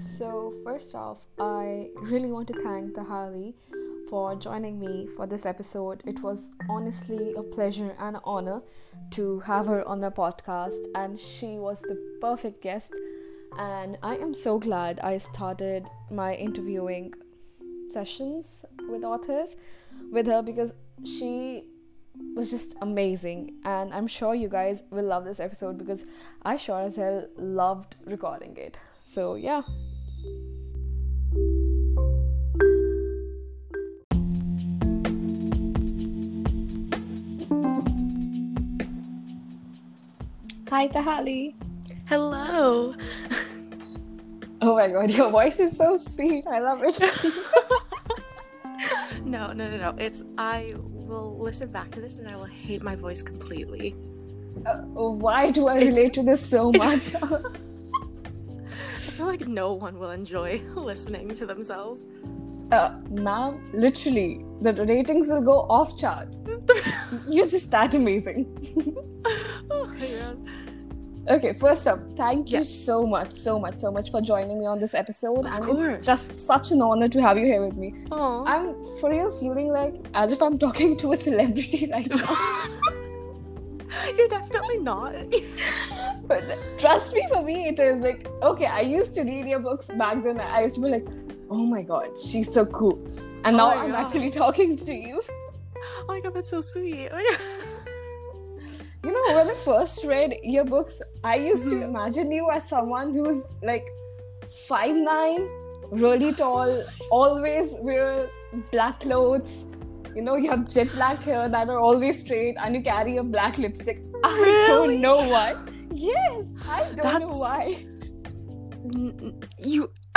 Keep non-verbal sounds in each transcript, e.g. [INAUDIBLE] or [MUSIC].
So first off, I really want to thank Tahali for joining me for this episode. It was honestly a pleasure and an honor to have her on the podcast, and she was the perfect guest. And I am so glad I started my interviewing sessions with authors with her because she was just amazing and i'm sure you guys will love this episode because i sure as hell loved recording it so yeah hi tahali Hello. [LAUGHS] oh my god your voice is so sweet i love it [LAUGHS] no, no, no, no. It's I will listen back to this and I will hate my voice completely. uh, why do i It's- relate to this so [LAUGHS] much I feel like no one will enjoy listening to themselves. uh, ma'am literally the ratings will go off charts you're just that amazing oh my god. Okay, first off, thank you so much, so much, so much for joining me on this episode. Of and course. it's just such an honor to have you here with me. Aw. I'm for real feeling like as if I'm talking to a celebrity [LAUGHS] right now. [LAUGHS] You're definitely not. [LAUGHS] but trust me, for me, it is like, okay, I used to read your books back then. I used to be like, oh my god, she's so cool. And oh now Oh I'm God. actually talking to you. Oh my god, that's so sweet. Oh. You know, when I first read your books, I used to Mhm. imagine you as someone who's like five nine, really tall, always wears black clothes. You know, you have jet black hair that are always straight, and you carry a black lipstick. I Really? don't know why. Yes, I don't That's- know why. You. [LAUGHS]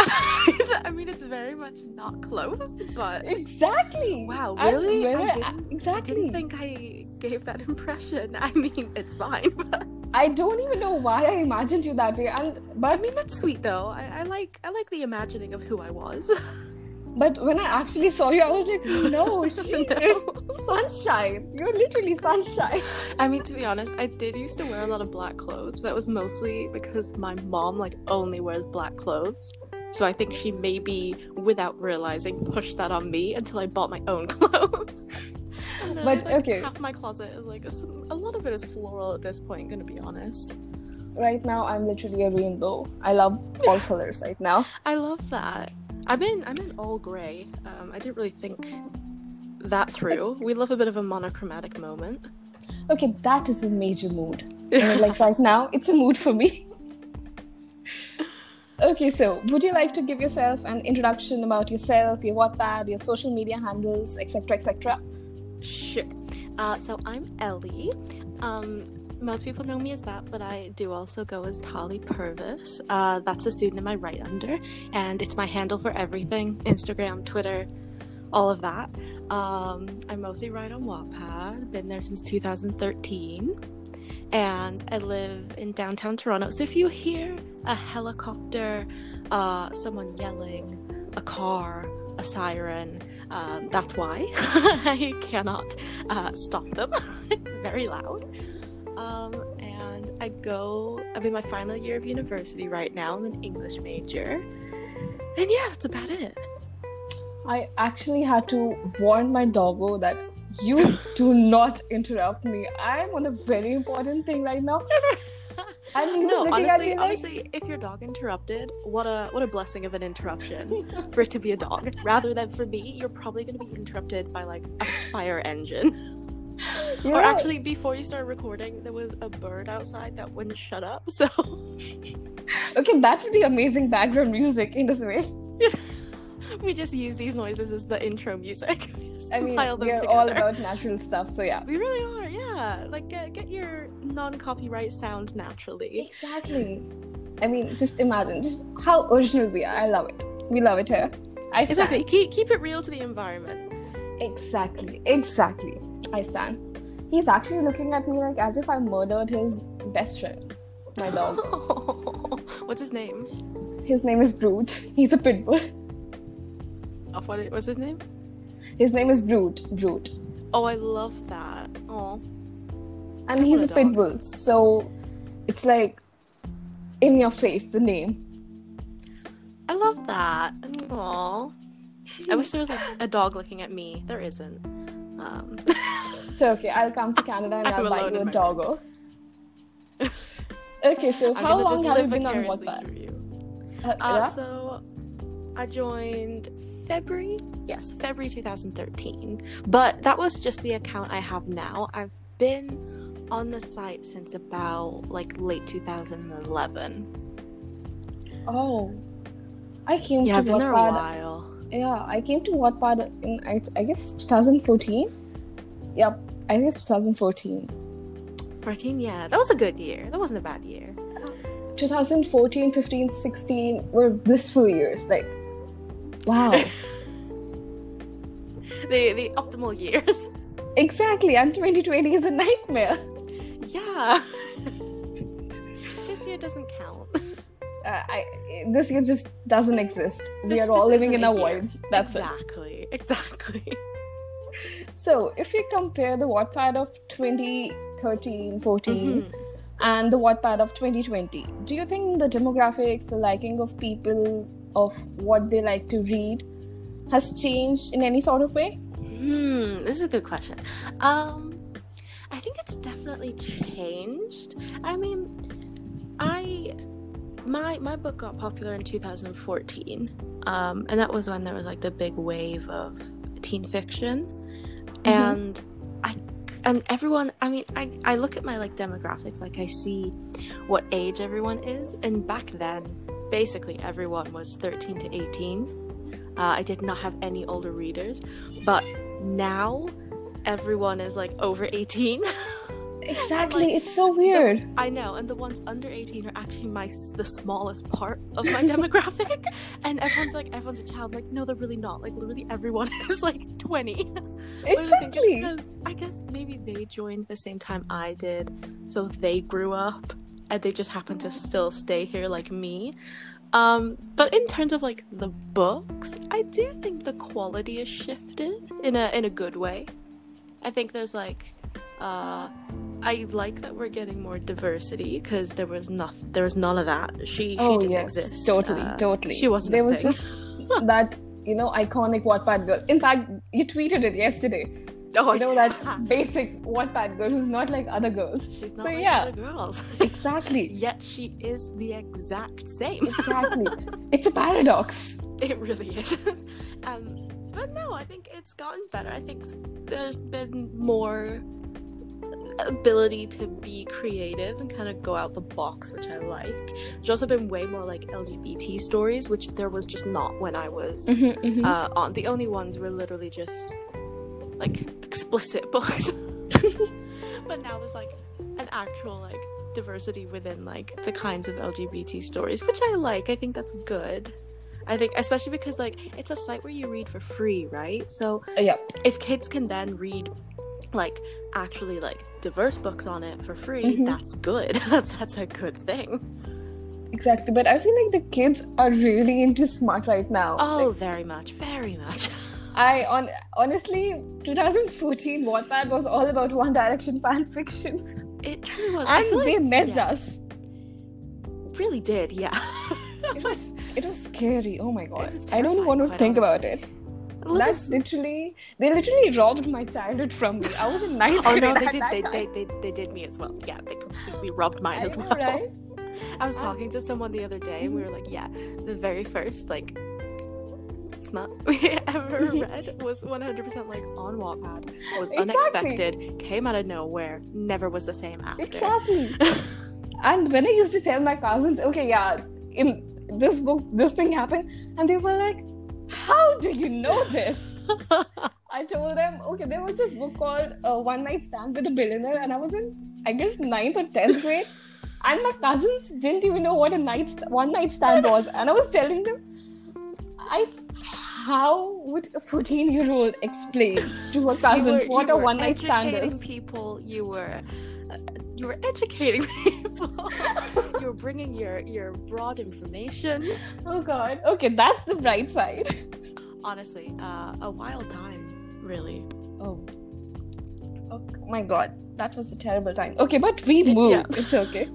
I mean, it's very much not close, but Exactly. wow, really? I I- didn't. exactly. I didn't think I gave that [LAUGHS] impression. I mean, it's fine, [LAUGHS] but I don't even know why I imagined you that way. And but I mean that's sweet though. I, I like I like the imagining of who I was. but when I actually saw you, I was like, no, she No. is sunshine. You're literally sunshine. I mean, to be honest, I did used to wear a lot of black clothes, but that was mostly because my mom like only wears black clothes. So I think she maybe, without realizing, pushed that on me until I bought my own [LAUGHS] clothes. And then But, like, okay. half my closet is like a, a lot of it is floral at this point. Gonna be honest. Right now, I'm literally a rainbow. I love all [LAUGHS] colors right now. I love that. I'm in I'm in all grey. Um, I didn't really think that through. We love a bit of a monochromatic moment. Okay, that is a major mood. [LAUGHS] Like right now, it's a mood for me. Okay, so would you like to give yourself an introduction about yourself, your Wattpad, your social media handles, etc., etc.? Sure. Uh, so I'm Ellie. Um, most people know me as that, but I do also go as Tali Purvis. Uh, that's a pseudonym I write under, and it's my handle for everything Instagram, Twitter, all of that. Um, I mostly write on Wattpad, been there since 2013, and I live in downtown Toronto. So if you hear a helicopter, uh, someone yelling, a car, a siren, um, that's why [LAUGHS] I cannot uh, stop them. [LAUGHS] it's very loud. Um, and I go, I'm in my final year of university right now. I'm an English major. And yeah, that's about it. I actually had to warn my doggo that you do not interrupt me. I'm on a very important thing right now. [LAUGHS] And no, honestly, like, honestly, if your dog interrupted, what a what a blessing of an interruption for it to be a dog, rather than for me. You're probably going to be interrupted by like a fire engine. you [LAUGHS] Or actually, before you start recording, there was a bird outside that wouldn't shut up. So okay, that would be amazing background music in this way. [LAUGHS] [LAUGHS] we just use these noises as the intro music. [LAUGHS] I mean, we're all about natural stuff, so yeah. We really are, yeah. Like get get your non-copyright sound naturally. Exactly. I mean, just imagine just how original we are. I love it. We love it here. I stand. Exactly. Keep keep it real to the environment. Exactly. Exactly. I stand. He's actually looking at me like as if I murdered his best friend, my dog. [LAUGHS] What's his name? his name is Brute. He's a pit bull. What was his name? His name is Brute. Brute. Oh, I love that. Oh, And he's a a pit bull. So it's like in your face, the name. I love that. Aww. I wish there was like a dog looking at me. There isn't. Um. So okay, I'll come to Canada and I'm I'll buy you a doggo. [LAUGHS] okay, so how long have you been on Wattpad? Uh, Uh, yeah? So I joined February. Yes, February 2013. But that was just the account I have now. I've been on the site since about like late 2011. Oh, I came Yeah, to I've been there a while. Yeah, I came to Wattpad in I, I guess 2014. Yep, I guess 2014. 14, yeah, that was a good year. That wasn't a bad year. Uh, 2014, 15, 16 were blissful years. Like, wow. [LAUGHS] The the optimal years. exactly. And 2020 is a nightmare. Yeah. [LAUGHS] this year doesn't count. Uh, I this year just doesn't exist. We are all living in our a voids. That's it. exactly. Exactly. [LAUGHS] So, if you compare the Wattpad of 2013, 14, Mhm. and the Wattpad of 2020, do you think the demographics, the liking of people, of what they like to read, has changed in any sort of way? Hmm, this is a good question. Um, I think it's definitely changed. I mean, I my my book got popular in 2014, um, and that was when there was like the big wave of teen fiction, and I and everyone. I mean, I I look at my like demographics, like I see what age everyone is, and back then, basically everyone was 13 to 18. Uh, I did not have any older readers, but now everyone is like over 18 [LAUGHS] Exactly. like, it's so weird. i know and the ones under 18 are actually my the smallest part of my [LAUGHS] demographic and everyone's like everyone's a child I'm like no they're really not like literally everyone [LAUGHS] is like 20 But I think it's Exactly. because i guess maybe they joined the same time i did so they grew up and they just happen to still stay here like me um but in terms of like the books i do think the quality has shifted in a in a good way i think there's like uh I like that we're getting more diversity because there was nothing, there was none of that. She, she oh didn't yes, exist. totally, Uh, totally. She wasn't. There was just [LAUGHS] that you know iconic Wattpad girl. In fact, you tweeted it yesterday. [LAUGHS] oh, you know that basic Wattpad girl who's not like other girls. She's not So, like yeah. other girls. [LAUGHS] Exactly. Yet she is the exact same. Exactly. [LAUGHS] it's a paradox. It really is. um, but no, I think it's gotten better. I think there's been more ability to be creative and kind of go out the box, which I like. There's also been way more like LGBT stories, which there was just not when I was Mm-hmm, uh, on. The only ones were literally just like explicit [LAUGHS] books. but now there's like an actual like diversity within like the kinds of LGBT stories, which I like. I think that's good. I think especially because like it's a site where you read for free, right? So yeah. if kids can then read like actually like diverse books on it for free, Mhm. that's good. [LAUGHS] that's that's a good thing. Exactly. But I feel like the kids are really into smart right now. Oh, Like, very much, very much. [LAUGHS] I on honestly, 2014 Wattpad was all about One Direction fan [LAUGHS] fictions, it truly was. And they like- messed yeah, us. Really did, yeah. [LAUGHS] It was it was scary. Oh my god! I don't want to think about it. That's literally they literally robbed my childhood from me. I was in ninth [LAUGHS] Oh no, they did. They, they, they, they did me as well. Yeah, they completely robbed mine I as know, well. right? I was talking to someone the other day, and we were like, "Yeah, the very first like smut [LAUGHS] we ever read was 100% like on Wattpad. It was Exactly. unexpected, came out of nowhere, never was the same after. Exactly. [LAUGHS] and when I used to tell my cousins, okay, yeah, in this book, this thing happened, and they were like, "How do you know this?" [LAUGHS] I told them, okay, there was this book called uh, One Night Stand with a Billionaire, and I was in, I guess, ninth or tenth grade, and my cousins didn't even know what a night st- one night stand was, and I was telling them, I, how would a fourteen year old explain to her [LAUGHS] cousins were- what a one night stand is? people. You were. uh, You were educating [LAUGHS] people. you were bringing your your broad information. Oh God. Okay, that's the bright side. Honestly, uh, a wild time, really. Oh. Oh my God, that was a terrible time. Okay, but we move. Yeah. It's okay.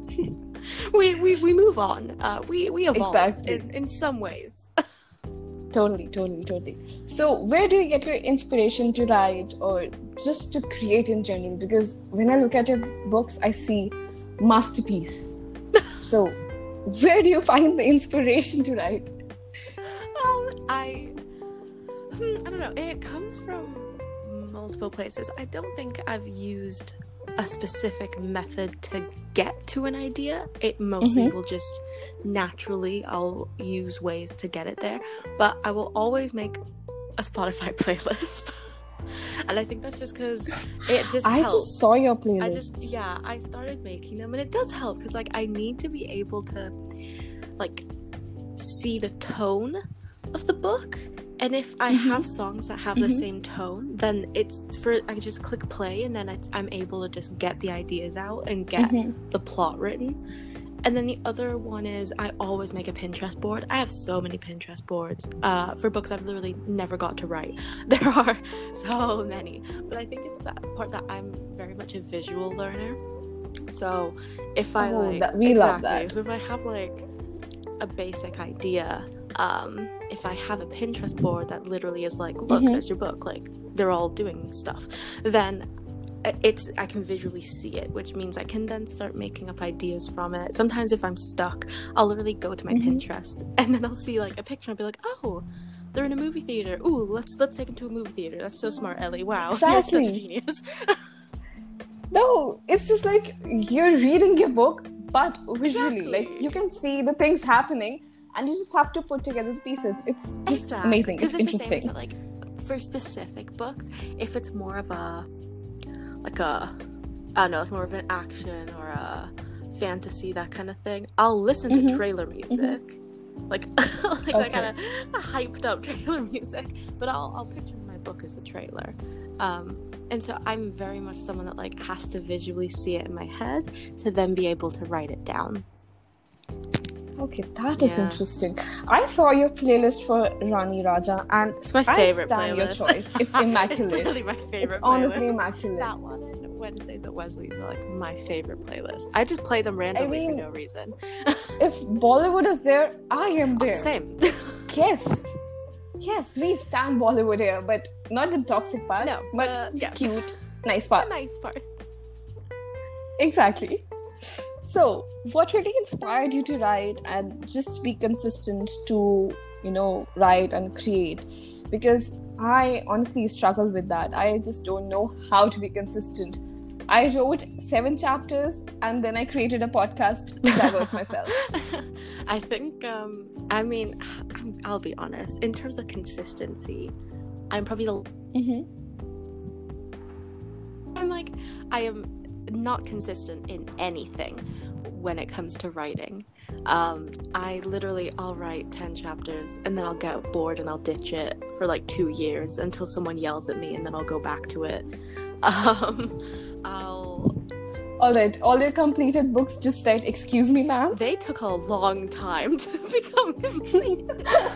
[LAUGHS] we, we we move on. Uh, we we evolve Exactly. in, in some ways. Totally, totally, totally. So, where do you get your inspiration to write or just to create in general? Because when I look at your books, I see masterpiece. [LAUGHS] so, where do you find the inspiration to write? Um, I hmm, I don't know. It comes from multiple places. I don't think I've used a specific method to get to an idea. It mostly Mhm. will just naturally I'll use ways to get it there. But I will always make a Spotify [LAUGHS] playlist. and I think that's just because it just I helps. just saw your playlist. I just yeah, I started making them and it does help because like I need to be able to like see the tone of the book. And if I Mhm. have songs that have the Mhm. same tone, then it's for I just click play and then it's, I'm able to just get the ideas out and get Mhm. the plot written. And then the other one is I always make a Pinterest board. I have so many Pinterest boards uh, for books I've literally never got to write. [LAUGHS] There are [LAUGHS] so many, but I think it's that part that I'm very much a visual learner. So if I Oh, like, that- we love that. So if I have like a basic idea, um, if I have a Pinterest board that literally is like, look, Mhm. there's your book, like they're all doing stuff, then it's I can visually see it, which means I can then start making up ideas from it. Sometimes if I'm stuck, I'll literally go to my Mhm. Pinterest [LAUGHS] and then I'll see like a picture and I'll be like, oh, they're in a movie theater. Ooh, let's let's take them to a movie theater. That's so smart, Ellie. Wow, [LAUGHS] you're such a genius. [LAUGHS] No, it's just like you're reading your book, but visually. Like you can see the things happening, and you just have to put together the pieces. It's just amazing. It's it's interesting. like for specific books, if it's more of a like a I don't know, like more of an action or a fantasy that kind of thing, I'll listen to Mhm. trailer music. Like, [LAUGHS] like that Okay. kind [LAUGHS] of hyped up trailer [LAUGHS] music, but I'll I'll picture my book as the trailer, um, and so I'm very much someone that like has to visually see it in my head to then be able to write it down. Okay, that is Yeah. interesting. I saw your playlist for Rani Raja, and It's my I favorite stand your playlist. choice. It's [LAUGHS] immaculate. it's literally my favorite. it's honestly playlist. immaculate. That one and Wednesdays at Wesley's are like my favorite playlist. I just play them randomly mean- for no reason. [LAUGHS] If Bollywood is there, I am there. Same. [LAUGHS] Yes, yes, we stand Bollywood here, but not the toxic parts, no, but uh, yeah, cute, nice parts. nice parts. Exactly. So, what really inspired you to write and just be consistent to, you know, write and create? Because I honestly struggle with that. I just don't know how to be consistent. I wrote seven chapters and then I created a podcast to divert [LAUGHS] myself. I think. Um, I mean, I'll be honest. In terms of consistency, I'm probably the. hmm I'm like, I am not consistent in anything when it comes to writing. Um, I literally, I'll write 10 chapters and then I'll get bored and I'll ditch it for like two years until someone yells at me and then I'll go back to it. [LAUGHS] Um, I'll. All right, all your completed books just said, Excuse me, ma'am. They took a long time [LAUGHS] to become complete.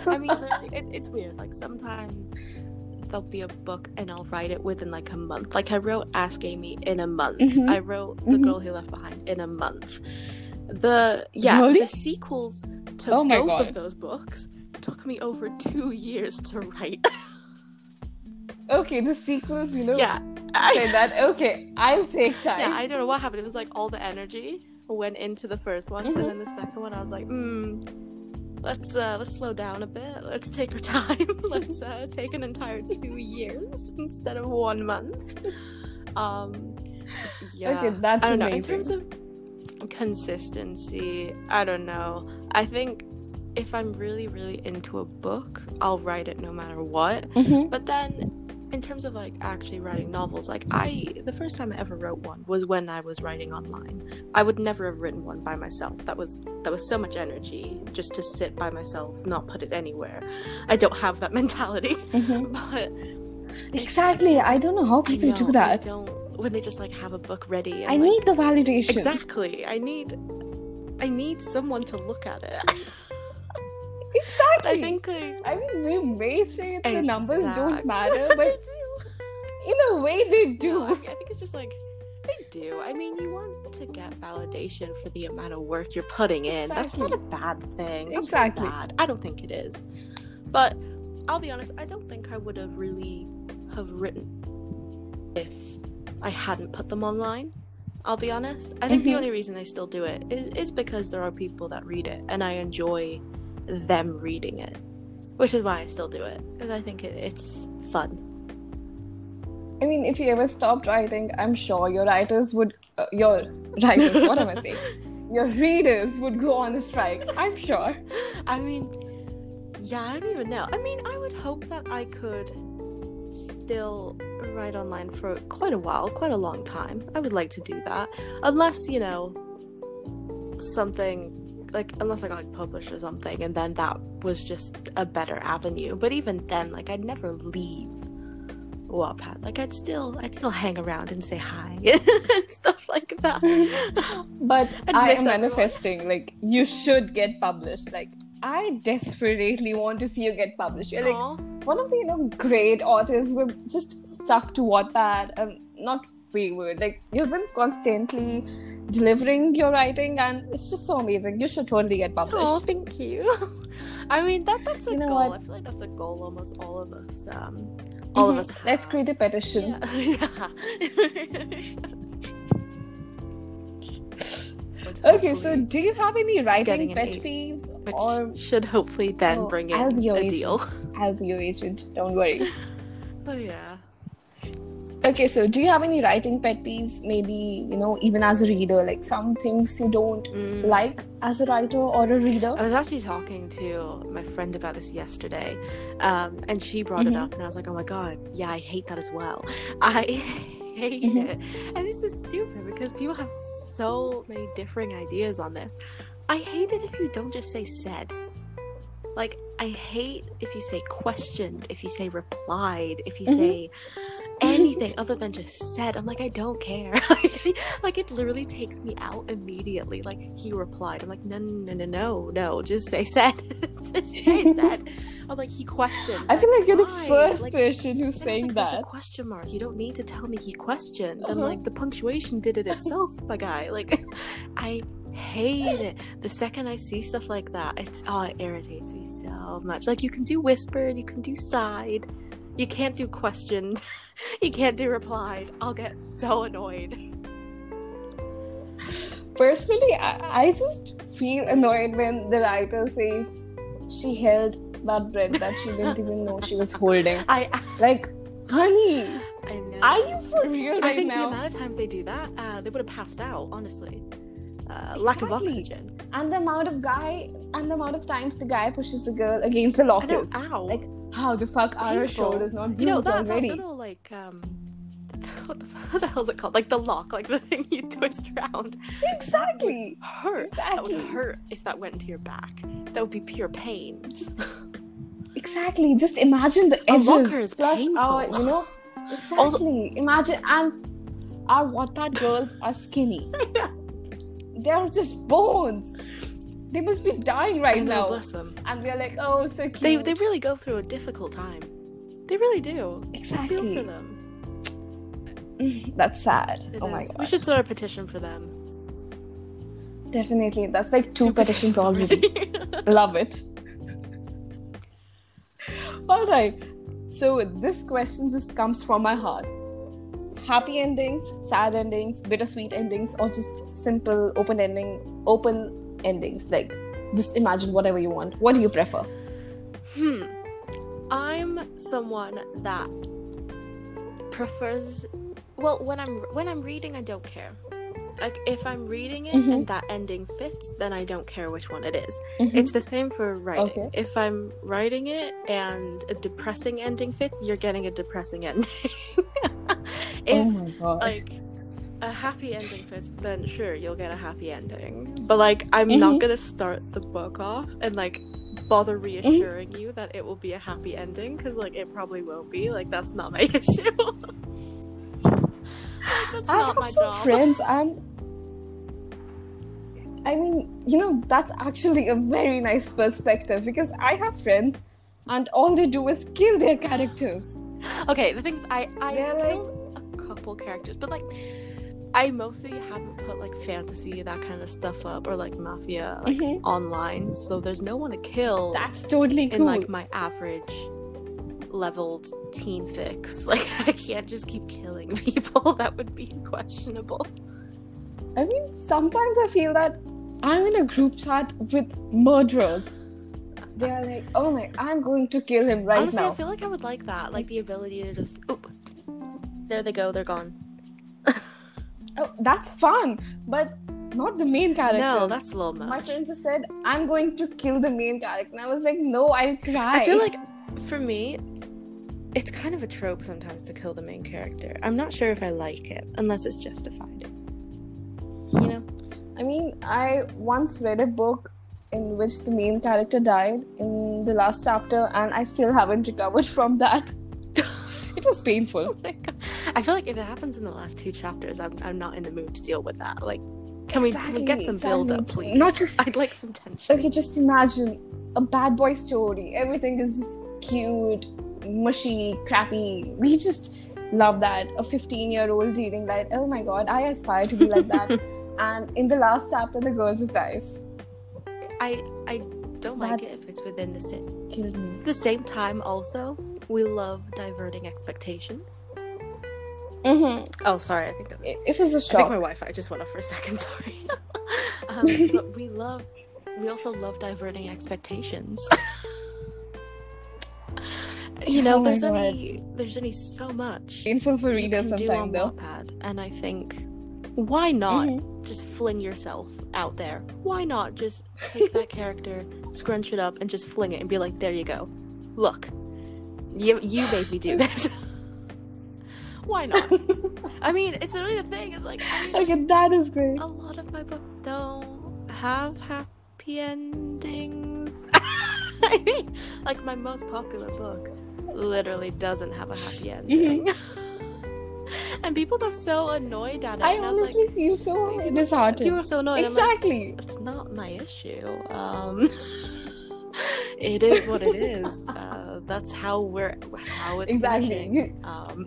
I mean, it, it's weird. Like, sometimes there'll be a book and I'll write it within like a month. Like, I wrote Ask Amy in a month. Mhm. I wrote The Mhm. Girl He Left Behind in a month. The, yeah, Really? the sequels to Oh both God. of those books took me over two years to write. [LAUGHS] Okay, the sequels, you know, yeah. I... say that. Okay, I'll take [LAUGHS] time. Yeah, I don't know what happened. It was like all the energy went into the first ones, Mhm. and then the second one, I was like, hmm, let's uh, let's slow down a bit. Let's take our [LAUGHS] time. let's uh, take an entire two years [LAUGHS] instead of one month. Um, yeah. Okay, that's I don't know. In terms of consistency, I don't know. I think if I'm really really into a book, I'll write it no matter what. Mhm. But then in terms of like actually writing novels, like I the first time I ever wrote one was when I was writing online. I would never have written one by myself. That was that was so much energy just to sit by myself, not put it anywhere. I don't have that [LAUGHS] mentality. Mhm. [LAUGHS] but Exactly. I don't know how I people do know, I that. don't when they just like have a book ready. I like, need the validation. Exactly. I need I need someone to look at it. [LAUGHS] Exactly. I think I I mean, we may say the numbers don't Exact- matter, They but do. in a way they do. No, I, I think it's just like they do. I mean, you want to get validation for the amount of work you're putting in. That's not a bad thing. That's not Exactly. bad. I don't think it is. But I'll be honest, I don't think I would have really have written if I hadn't put them online. I'll be honest. I think the Mhm. only reason I still do it is, is because there are people that read it and I enjoy them reading it. Which is why I still do it. Because I think it, it's fun. I mean, if you ever stopped writing, I'm sure your writers would, uh, your writers, what am I saying? [LAUGHS] Your readers would go on a strike. I'm sure. I mean, yeah, I don't even know. I mean, I would hope that I could still write online for quite a while, quite a long time. I would like to do that. Unless, you know, something like unless I got like published or something and then that was just a better avenue. But even then, like I'd never leave Wattpad. Like I'd still I'd still hang around and say hi [LAUGHS] and stuff like that. [LAUGHS] But I am everyone. manifesting, like, you should get published. Like, I desperately want to see you get published. You're like one of the, you know, great authors who just stuck to Wattpad and not wayward. Like, you've been constantly delivering your writing, and it's just so amazing. You should totally get published. Oh, thank you. [LAUGHS] I mean that that's a You know goal. what? I feel like that's a goal almost all of us. Um, all of Mhm. us. Let's create a petition. Yeah. [LAUGHS] yeah. Okay, so do you have any writing pet peeves? which Or should hopefully then Oh, bring I'll in be your a agent. deal. I'll be your agent. Don't worry. [LAUGHS] Oh yeah. Okay, so do you have any writing pet peeves? Maybe, you know, even as a reader, like some things you don't Mm. like as a writer or a reader? I was actually talking to my friend about this yesterday, um, and she brought Mhm. it up, and I was like, "Oh my god, yeah, I hate that as well. [LAUGHS] I hate Mhm. it." And this is stupid because people have so many differing ideas on this. I hate it if you don't just say "said." Like, I hate if you say questioned, if you say replied, if you Mhm. say anything other than just said. I'm like, I don't care. [LAUGHS] like, like, it literally takes me out immediately. Like, he replied. I'm like, no, no, no, no, no, just say said. [LAUGHS] just say said. [LAUGHS] I'm like, he questioned. I feel like you're the first Like, person who's saying like, that. question mark. You don't need to tell me he questioned. I'm Uh-huh. like, the punctuation did it itself, my guy. Like, I hate it. The second I see stuff like that, it's oh, it irritates me so much. Like, you can do whispered, you can do sighed. You can't do questioned. [LAUGHS] you can't do replied. I'll get so annoyed. Personally, I, I just feel annoyed when the writer says she held that bread that she didn't even know she was holding. [LAUGHS] I Like, honey, I know. are you for real I right think the amount of times they do that, uh, they would have passed out. Honestly, uh, lack of oxygen. And the amount of guy, and the amount of times the guy pushes the girl against the I know. lockers. Ow. Like, how the fuck are her Painful. shoulders not you know that, that little like um. [LAUGHS] What the, [LAUGHS] what the hell is it called? Like the lock, like [LAUGHS] the thing you twist around. Exactly. Hurt. Exactly. That would hurt if that went into your back. That would be pure pain. Just Exactly. Just imagine the A edges. locker is plus painful. our, you know. Exactly. imagine and our Wattpad girls are skinny. They are just bones. They must be dying right know, now. bless them. And we're like, oh, so cute. They they really go through a difficult time. They really do. I feel for them. Mm, that's sad. It oh my god. We should start a petition for them. Definitely. That's like two petitions already. [LAUGHS] [LAUGHS] Love it. All right. So this question just comes from my heart. Happy endings, sad endings, bittersweet endings, or just simple open ending, open endings. Like, just imagine whatever you want. What do you prefer? Hmm. I'm someone that prefers well when I'm when I'm reading I don't care. Like if I'm reading it Mhm. and that ending fits, then I don't care which one it is. Mhm. It's the same for writing. Okay. If I'm writing it and a depressing ending fits, you're getting a depressing ending. [LAUGHS] if oh my gosh. like a happy ending fits, then sure you'll get a happy ending. But like I'm not Mhm. gonna start the book off and like bother reassuring you that it will be a happy ending because like it probably won't be. Like that's not my [LAUGHS] issue. [LAUGHS] like, that's I not have my some job. friends and I mean, you know, that's actually a very nice perspective because I have friends and all they do is kill their characters. Okay, the things I I They're killed a couple characters, but like I mostly haven't put like fantasy that kind of stuff up or like mafia like Mhm. online, so there's no one to kill That's totally cool. in like my average leveled teen fics. [LAUGHS] Like I can't just keep killing [LAUGHS] people. That would be questionable. I mean, sometimes I feel that I'm in a group chat with murderers. They are like, oh my, I'm going to kill him right Honestly, now. I feel like I would like that, like the ability to just oop. There they go. They're gone. [LAUGHS] oh, that's fun, but not the main character. No, that's a little much. My friend just said, I'm going to kill the main character. And I was like, no, I'll cry. I feel like for me, it's kind of a trope sometimes to kill the main character. I'm not sure if I like it unless it's justified. You know? I mean, I once read a book in which the main character died in the last chapter, and I still haven't recovered from that. It was painful. [LAUGHS] Oh. I feel like if it happens in the last two chapters, I'm, I'm not in the mood to deal with that. Like, can we can we get Exactly, some build up, please? Not just- [LAUGHS] I'd like some tension. Okay, just imagine a bad boy story. Everything is just cute, mushy, crappy. We just love that. A 15 year old reading that. Oh my god, I aspire to be like that. [LAUGHS] and in the last chapter, the girl just dies. I I don't like it if it's within the same. Killed me. At the same time, also, we love diverting expectations. Mm-hmm. Oh, sorry. I think that, It, it was a I think shock. my Wi-Fi just went off for a second. [LAUGHS] Sorry. um, but we love. We also love diverting expectations. [LAUGHS] you know, Oh there's any there's any so much Painful for readers can do on sometimes, though. Wattpad, and I think why not Mhm. just fling yourself out there? Why not just take that character, scrunch it up, and just fling it and be like, there you go. Look, you you made me do [LAUGHS] this. [LAUGHS] why not? I mean, it's really the thing. It's like I mean, Okay, that is great. a lot of my books don't have happy endings. [LAUGHS] I mean, like my most popular book literally doesn't have a happy ending. and people got so annoyed at it. I and I was honestly like, feel so disheartened. people are so annoyed. I'm like, Exactly. it's not my issue. Um, it is what it is. [LAUGHS] Uh, that's how we're. How it's Exactly. [LAUGHS] Um,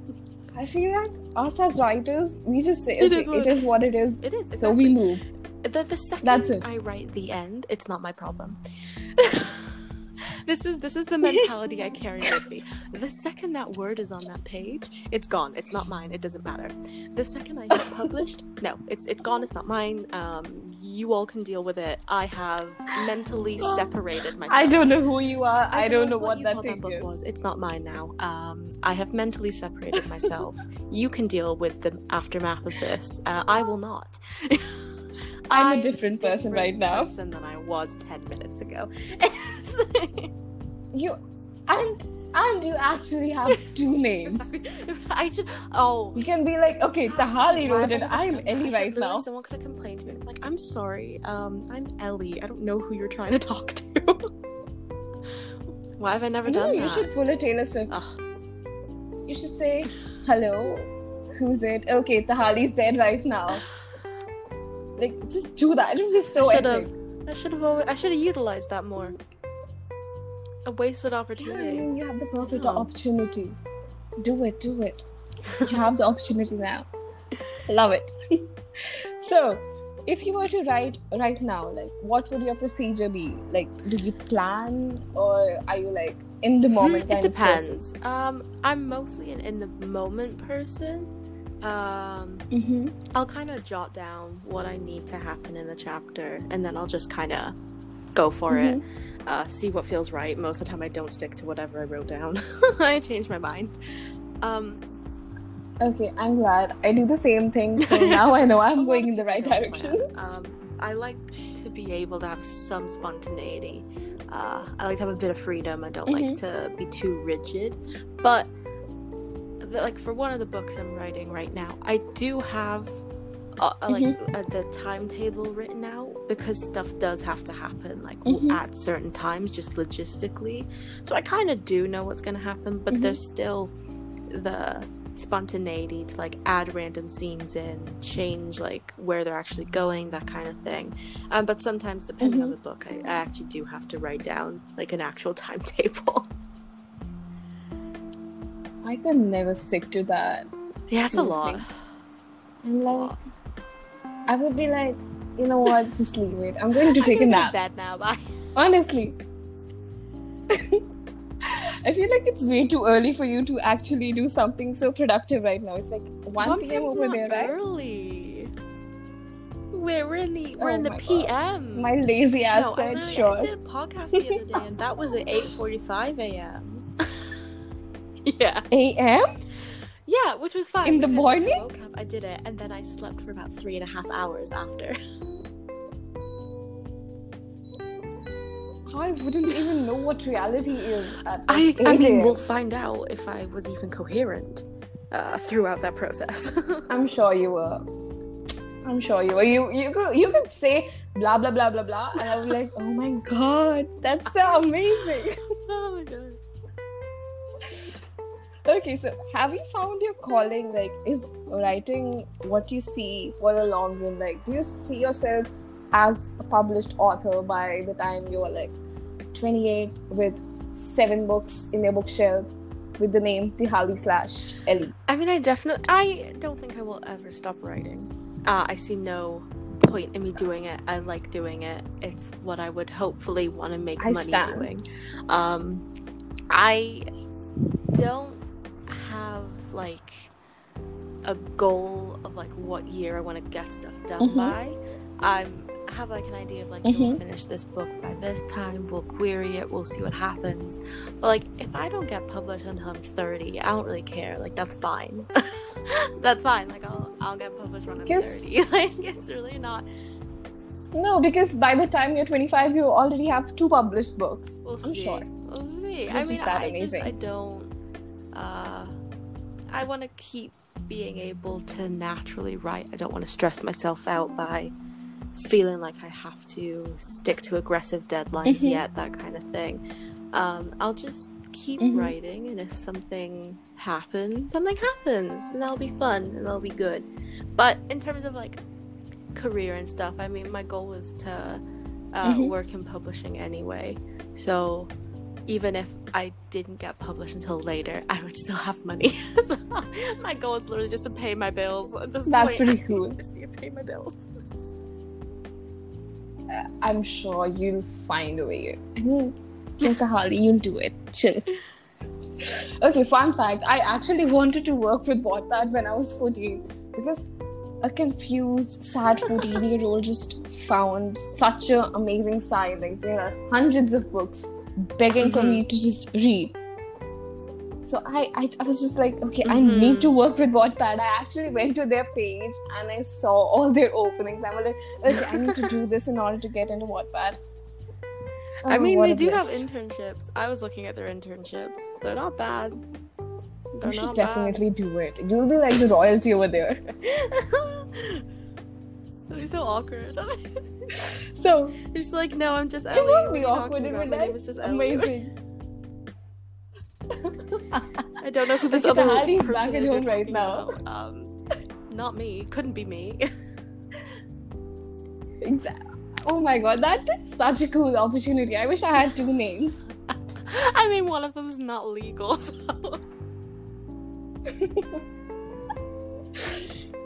I feel like us as writers, we just say, It okay, is what it it is what it is. it is. So we move. The, the second That's it. I write the end, it's not my problem. [LAUGHS] this is this is the mentality I carry with me. The second that word is on that page, it's gone. It's not mine. It doesn't matter. The second I get published, no, it's it's gone. It's not mine. Um, you all can deal with it. I have mentally [GASPS] separated myself. I don't know who you are. I, don't know what, you that thing book is. was. It's not mine now. Um, I have mentally separated myself. you can deal with the aftermath of this. Uh, I will not. I'm a [LAUGHS] different person right now. Person than I was ten minutes ago. [LAUGHS] [LAUGHS] You and and you actually have two [LAUGHS] names. [LAUGHS] I should. Oh. You can be like, okay, Tahali wrote it. I I'm done that? I Ellie right now. Someone could have complained to me. and Like, I'm sorry. Um, I'm Ellie. I don't know who you're trying to talk to. Why have I never You done you that? should pull a Taylor Swift. Ugh. You should say, hello, who's it? Okay, Tahali's dead right now. Like, just do that. It would be so I should have. epic. I should have. I should have utilized that more. A wasted Yeah, I opportunity. mean, you have the perfect Yeah. opportunity. Do it, do it. You [LAUGHS] have the opportunity now. Love it. [LAUGHS] so, if you were to write right now, like, what would your procedure be? Like, do you plan, or are you like in the moment? Hmm, it depends. Um, I'm mostly an in the moment person. Um, Mm-hmm. I'll kind of jot down what I need to happen in the chapter, and then I'll just kind of go for it. Uh, see what feels right. Most of the time, I don't stick to whatever I wrote down. [LAUGHS] I change my mind. Um, Okay, I'm glad. I do the same thing, so now I know [LAUGHS] I'm going in the right direction. Um, I like to be able to have some spontaneity. Uh, I like to have a bit of freedom. I don't like to be too rigid. But the, like for one of the books I'm writing right now, I do have uh, uh, like uh, the timetable written out because stuff does have to happen like Mhm. at certain times, just logistically. So I kind of do know what's gonna happen, but Mhm. there's still the spontaneity to like add random scenes in, change like where they're actually going, that kind of thing. Um, but sometimes, depending on Mhm. the book, I, I actually do have to write down like an actual [LAUGHS] timetable. I could never stick to that. yeah, it's a lot. I'm like, lot. I would be like, you know what? Just leave it. I'm going to take a nap. Bed now. Bye. Honestly. [LAUGHS] I feel like it's way too early for you to actually do something so productive right now. It's like 1 p.m. over there, right? Early. We're, we're in the we're Oh in the oh my God. PM. My lazy ass no, I, said literally- sure. I did a podcast the other day, and that was at eight forty-five a.m. [LAUGHS] yeah, A.M. yeah, which was fine. In the morning? I woke up, I did it, and then I slept for about three and a half hours after. [LAUGHS] I wouldn't even know what reality is at I, I mean, we'll find out if I was even coherent uh, throughout that process. [LAUGHS] I'm sure you were. I'm sure you were. You you could you could say blah blah blah blah blah, and I was like, oh my god, that's so amazing. [LAUGHS] oh my god. Okay, so have you found your calling? Like, is writing what you see for a long run? Like, do you see yourself as a published author by the time you are like 28 with seven books in your bookshelf with the name Tahali slash Ellie? I mean, I definitely. I don't think I will ever stop writing. Uh, I see no point in me doing it. I like doing it. It's what I would hopefully want to make I money stand. doing. Um, I don't like a goal of like what year I want to get stuff done Mhm. by. I'm have like an idea of like okay, we'll finish this book by this time. We'll query it. We'll see what happens. But like, if I don't get published until I'm 30, I don't really care. Like, that's fine. [LAUGHS] that's fine. Like, I'll I'll get published when I'm Guess- 30. [LAUGHS] Like, it's really not. No, because by the time you're 25, you already have two published books. We'll I'm see. sure. We'll see. Which I mean, that I just amazing. I don't. Uh, I want to keep being able to naturally write. I don't want to stress myself out by feeling like I have to stick to aggressive deadlines Mhm. yet, that kind of thing. Um, I'll just keep Mhm. writing, and if something happens, something happens, and that'll be fun and that'll be good. But in terms of like career and stuff, I mean, my goal is to uh, Mhm. work in publishing anyway. So even if I didn't get published until later, I would still have money. so [LAUGHS] my goal is literally just to pay my bills at this That's point. pretty [LAUGHS] cool. just need to pay my bills. Uh, I'm sure you'll find a way. I mean, Tahali, you'll do it. Chill. Okay, fun fact. I actually wanted to work with Wattpad when I was 14 because a confused, sad 14 year old just found such an amazing site. Like, there are hundreds of books begging for Mhm. me to just read. So I, I, I was just like, okay, I Mhm. need to work with Wattpad. I actually went to their page and I saw all their openings. I was like, okay, I need to do this in order to get into Wattpad. I Oh, mean, they do have internships. I was looking at their internships. They're not bad. They're You should definitely do it. You'll be like the royalty over there. [LAUGHS] [LAUGHS] It'd be so awkward. [LAUGHS] So It's like, no, I'm just it Ellie. won't What be awkward talking in about? my My name life. is just Amazing. [LAUGHS] I don't know who this other person back is home right now. about. Um, not me. Couldn't be me. [LAUGHS] Exactly. Oh my god, that is such a cool opportunity. I wish I had two names. I mean, one of them is not legal, so.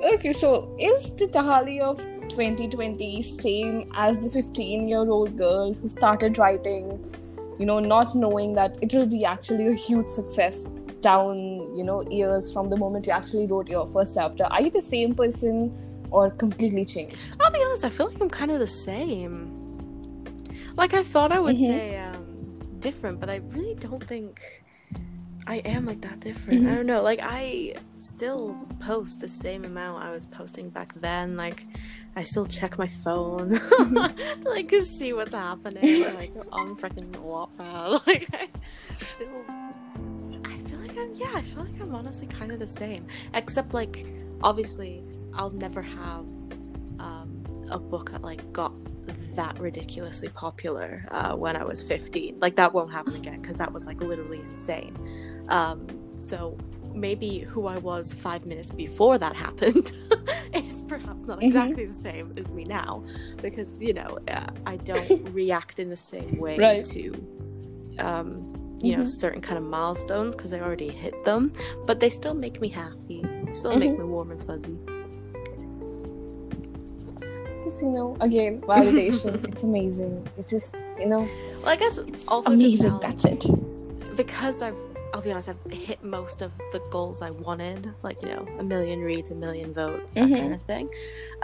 Okay, so is the Tahali of 2020 same as the 15 year old girl who started writing, you know, not knowing that it will be actually a huge success down, you know, years from the moment you actually wrote your first chapter? Are you the same person or completely changed? I'll be honest, I feel like I'm kind of the same. Like, I thought I would Mhm. say um, different, but I really don't think I am like that different. Mhm. I don't know. Like, I still post the same amount I was posting back then. Like, I still check my phone [LAUGHS] to like see what's happening. [LAUGHS] like on freaking Wattpad. [LAUGHS] Like, I still. I feel like I'm. Yeah, I feel like I'm honestly kind of the same. Except, like, obviously, I'll never have um, a book that like got that ridiculously popular uh, when I was 15. Like that won't happen again because that was like literally insane. Um, so maybe who I was five minutes before that happened [LAUGHS] is perhaps not Mhm. exactly the same as me now because you know uh, I don't [LAUGHS] react in the same way Right. to um, you know Mhm. certain kind of milestones because I already hit them, but they still make me happy. They still make Mhm. me warm and fuzzy. nice, you know. Again, [LAUGHS] validation. it's amazing. It's just, you know. Well, I guess it's also amazing. That's it. because I've I'll be honest, I've hit most of the goals I wanted, like you know, a million reads, a million votes, that Mhm. kind of thing.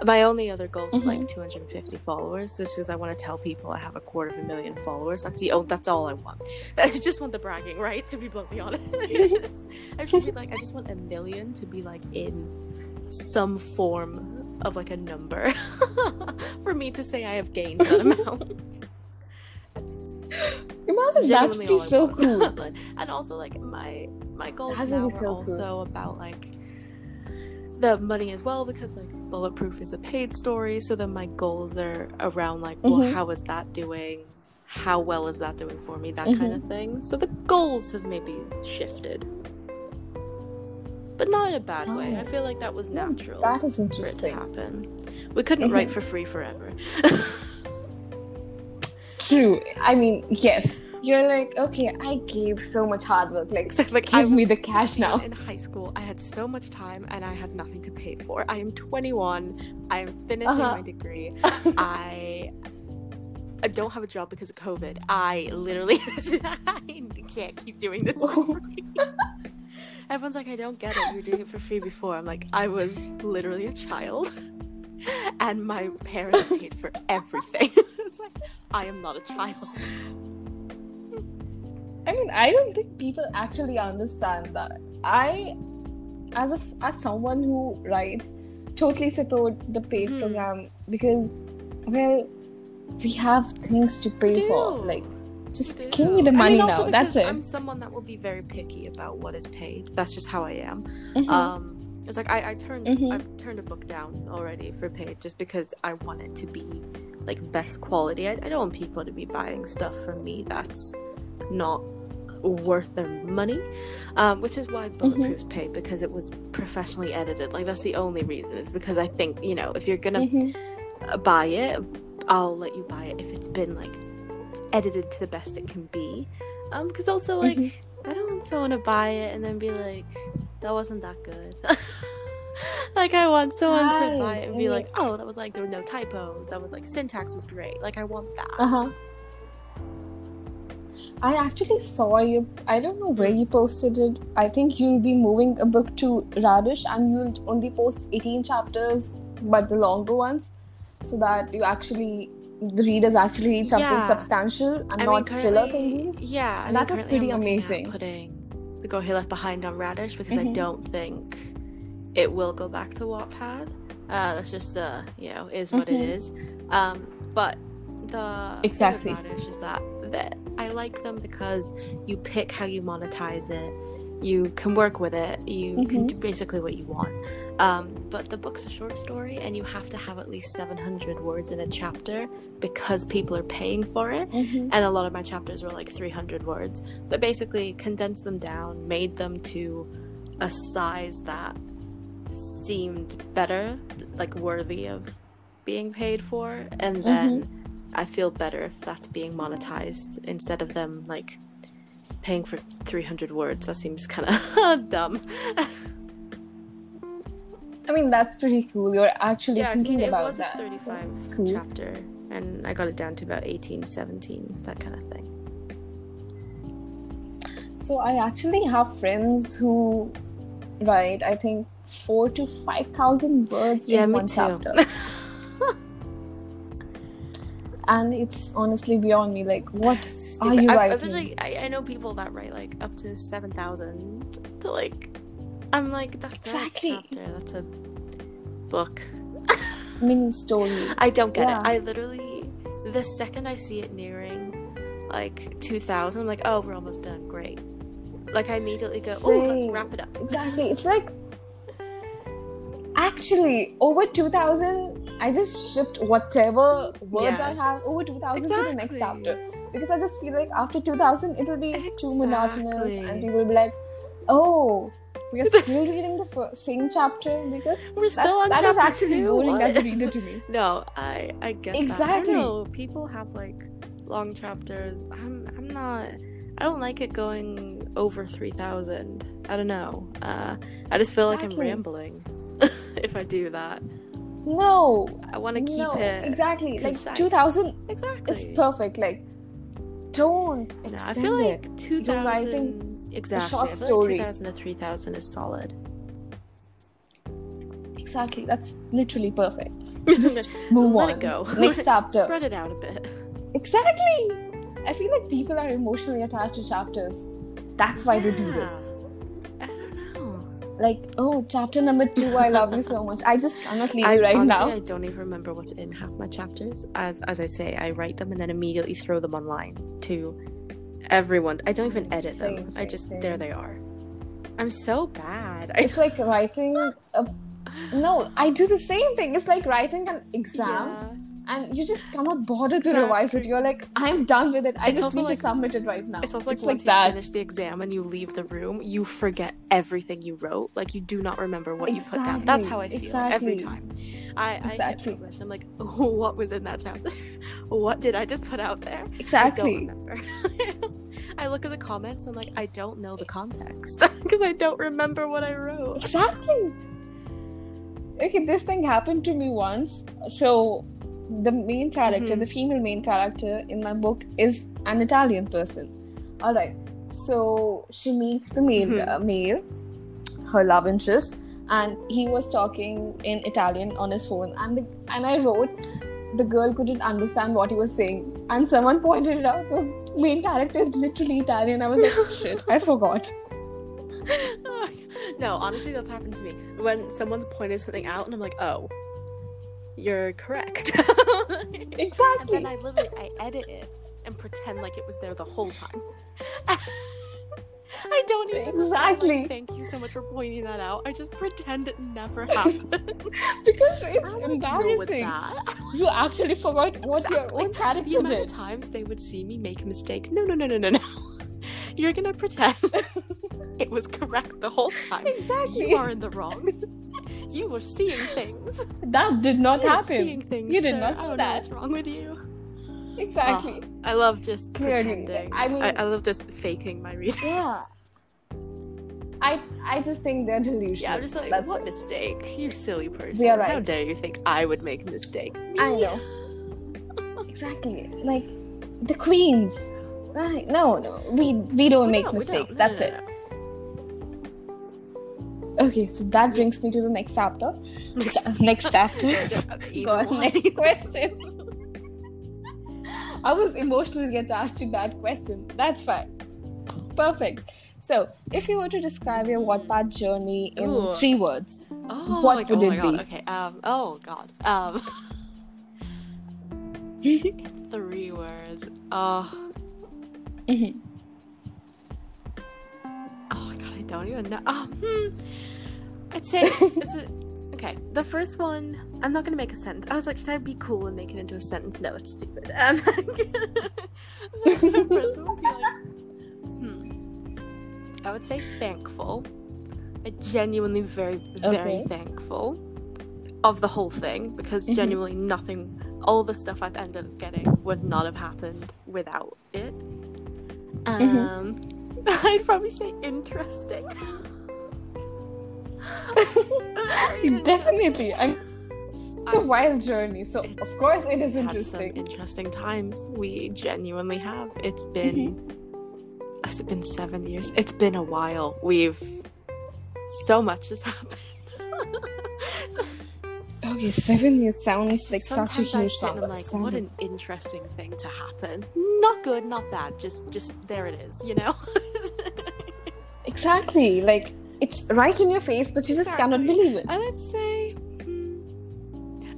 My only other goals were Mhm. like 250 followers, just because I want to tell people I have a quarter of a million followers. That's the oh, that's all I want. [LAUGHS] I just want the bragging, right? To be bluntly honest, [LAUGHS] I just be like, I just want a million to be like in some form of like a number [LAUGHS] for me to say I have gained that amount. Imagine that would be so cool. and also like my my goals now are so also cool. about like the money as well because like bulletproof is a paid story so then my goals are around like well Mhm. how is that doing how well is that doing for me that Mm-hmm. kind of thing so the goals have maybe shifted but not in a bad way Oh. i feel like that was natural That is for it to interesting. happen we couldn't write Mhm. for free forever [LAUGHS] True. I mean, yes. You're like, okay, I gave so much hard work. Like, Except, [LAUGHS] like, give me the cash now. In high school, I had so much time and I had nothing to pay for. I am 21. I am finishing Uh-huh. my degree. [LAUGHS] I I don't have a job because of COVID. I literally [LAUGHS] I can't keep doing this for free. Everyone's like, I don't get it. You were doing it for free before. I'm like, I was literally a child. [LAUGHS] And my parents paid for everything. [LAUGHS] it's like, I am not a child. I mean, I don't think people actually understand that. I, as a, as someone who writes, totally support the paid Mhm. program because, well, we have things to pay for. Like, just give me the I money mean, now. That's it. I'm someone that will be very picky about what is paid. That's just how I am. Mhm. Um, it's like I, I turned Mhm. I've turned a book down already for paid just because I want it to be like best quality. I, I don't want people to be buying stuff from me that's not worth their money. Um, which is why Bulletproof's paid because it was professionally edited. Like that's the only reason. Is because I think you know if you're gonna Mhm. uh, buy it, I'll let you buy it if it's been like edited to the best it can be. Um, because also like Mhm. I don't want someone to buy it and then be like, that wasn't that good. [LAUGHS] like I want someone to buy it and be like, oh, that was like there were no typos. That was like syntax was great. Like I want that. Uh huh. I actually saw you. I don't know where you posted it. I think you'll be moving a book to Radish and you'll only post 18 chapters, but the longer ones, so that you actually, the readers actually read something Yeah. substantial and I mean, not filler currently- thingies. Yeah, I mean, that was pretty amazing. Putting the girl he left behind on Radish because I Mhm. don't think it will go back to Wattpad. Uh, that's just uh, you know, is what Mhm. it is. Um, but the Exactly. Radish is that that I like them because you pick how you monetize it. You can work with it. You can Mhm. do basically what you want. Um, but the book's a short story, and you have to have at least 700 words in a chapter because people are paying for it Mhm. and a lot of my chapters were like 300 words so i basically condensed them down made them to a size that seemed better like worthy of being paid for and then i feel better if that's being monetized instead of them like paying for 300 words that seems kind of [LAUGHS] dumb. I mean, that's pretty cool. You're actually yeah I thinking mean, it about was a 35 It's cool. chapter and i got it down to about 18 17 that kind of thing. So I actually have friends who write, I think, four to five thousand words yeah in me one too. chapter, [LAUGHS] and it's honestly beyond me. Like, what [SIGHS] are you I, writing? I, I know people that write like up to seven thousand to like. I'm like that's Exactly. not a chapter. That's a book. [LAUGHS] Mini story. I don't get Yeah. it. I literally the second I see it nearing like two thousand, I'm like, oh, we're almost done. Great. Like I immediately go, oh, let's wrap it up. Exactly. It's like [LAUGHS] actually over two thousand. I just shift whatever words I have over two thousand to the next chapter because I just feel like after two thousand it will be too monotonous and people will be like, oh. We are still [LAUGHS] reading the fir- same chapter because We're still on that is chapter actually two. boring as a [LAUGHS] reader to me. No, I I get that. I Exactly. know people have like long chapters. I'm I'm not. I don't like it going over three thousand. I don't know. Uh, I just feel like I'm rambling [LAUGHS] if I do that. No. I want to keep no, it exactly. concise. Like 2000 exactly. is perfect. Like, don't No, extend I feel like it. 2000 writing exactly. short I feel story. like 2000 to 3000 is solid. Exactly. That's literally perfect. [LAUGHS] Just move Let on. it go. Next [LAUGHS] chapter. Spread it out a bit. Exactly. I feel like people are emotionally attached to chapters. That's why they do this. I don't know. Like, oh, chapter number two, I love you so much. I just cannot leave I, you right honestly, now. I don't even remember what's in half my chapters. As as I say, I write them and then immediately throw them online to everyone. I don't even edit them. Same, I just same. there they are. I'm so bad. It's like writing a. [LAUGHS] No, I do the same thing. It's like writing an exam. And you just cannot bother to revise it. You're like, I'm done with it. I It's just need like- to submit it right now. It's also like it's once like you that. finish the exam and you leave the room, you forget everything you wrote. Like you do not remember what you put down. That's how I feel every time. I, I get Exactly. published. I'm like, [LAUGHS] what was in that chapter? [LAUGHS] what did I just put out there? Exactly. I don't remember. [LAUGHS] I look at the comments. I'm like, I don't know the context because I don't remember what I wrote. Exactly. Okay, this thing happened to me once. So, the main character, Mhm. the female main character in my book, is an Italian person. All right. So she meets the male, Mhm. uh, male, her love interest, and he was talking in Italian on his phone. And the, and I wrote, the girl couldn't understand what he was saying, and someone [LAUGHS] pointed it out. The main character is literally Italian. I was like, [LAUGHS] shit, I forgot. [LAUGHS] no, honestly, that's happened to me. When someone's pointed something out, and I'm like, oh, you're correct. [LAUGHS] Exactly. And then I literally I edit it and pretend like it was there the whole time. [LAUGHS] I don't even Exactly. like, Thank you so much for pointing that out. I just pretend it never [LAUGHS] happened. because it's don't wanna deal with embarrassing. You actually forgot what your own character The amount of times they would see me make a mistake. No, no, no, no, no, no. You're gonna pretend it was correct the whole time. Exactly. You are in the wrong. You were seeing things. That did not You were seeing happen. things. You did sir. not I see that. what's wrong with you. Exactly. Oh, I love just Clearly. pretending. I mean- I, I love just faking my reading. Yeah. I I just think they're delusional. Yeah, I'm just like, That's what it. mistake? You silly person. We are How dare you think I would make a mistake? I know. [LAUGHS] Exactly. Like the queens. Right. No, no. We we don't make don't, mistakes. don't. No, That's no, it. Okay, so that brings me to the next chapter. Next- [LAUGHS] next chapter. [LAUGHS] Okay, [LAUGHS] Go either next question. I was emotionally attached to that question. That's fine. Perfect. So, if you were to describe your Wattpad journey in Ooh. three words, Oh, What my, would oh my it god. be? Okay. Um. Oh god. Um. three words. Oh. Mhm. Don't even know. Oh, hmm. I'd say. [LAUGHS] is it? Okay. The first one. I'm not gonna make a sentence. I was like, should I be cool and make it into a sentence? No, it's stupid. Um, [LAUGHS] [LAUGHS] the first one would be like. Hmm. I would say thankful. I genuinely very, very Okay. thankful of the whole thing because Mhm. genuinely nothing, all the stuff I've ended up getting would not have happened without it. Mm-hmm. [LAUGHS] I'd probably say interesting. [LAUGHS] Definitely. I, it's a wild journey, so It's- of course it is we've had some interesting. interesting times. We genuinely have. It's been. Mm-hmm. Has it been seven years? It's been a while. We've so much has [LAUGHS] happened. Okay, seven years sounds like such a I huge sit I'm like, what an interesting thing to happen. Not good, not bad. Just, just there it is. You know. [LAUGHS] Exactly. Like it's right in your face, but you just cannot believe it. And I'd say, hmm,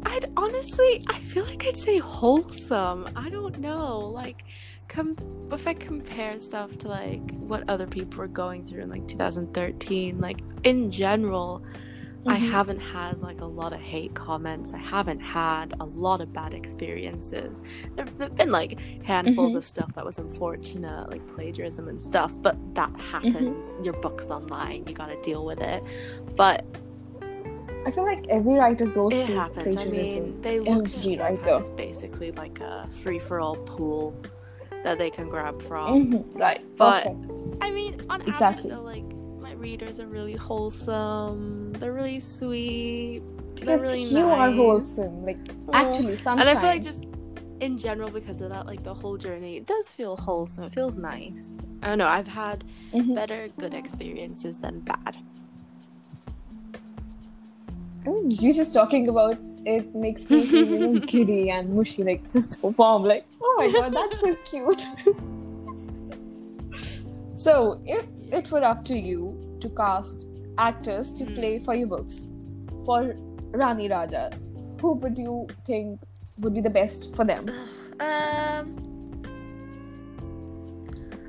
I'd honestly, I feel like I'd say wholesome. I don't know, like, com- if I compare stuff to like what other people were going through in like 2013, like in general, I Mhm. haven't had like a lot of hate comments. I haven't had a lot of bad experiences. There've, there've been like handfuls Mhm. of stuff that was unfortunate, like plagiarism and stuff, but that happens. Your book's online, you gotta deal with it. But I feel like every writer goes it through happens. I plagiarism. mean, they look Every writer. as basically like a free for all pool that they can grab from. Mhm, Right. but- Perfect. I mean, on Exactly. average, though, like readers are really wholesome. They're really sweet. because really you are wholesome. Like Aw. actually, sunshine. And I feel like just in general, because of that, like the whole journey, it does feel wholesome. It feels nice. I don't know. I've had Mhm. better good experiences than bad. I mean, you just talking about it makes me feel you [LAUGHS] know, giddy and mushy, like just warm. Like, oh my god, that's so cute. [LAUGHS] so, if it were up to you to cast actors to Hmm. play for your books for Rani Raja, who would you think would be the best for them? Um,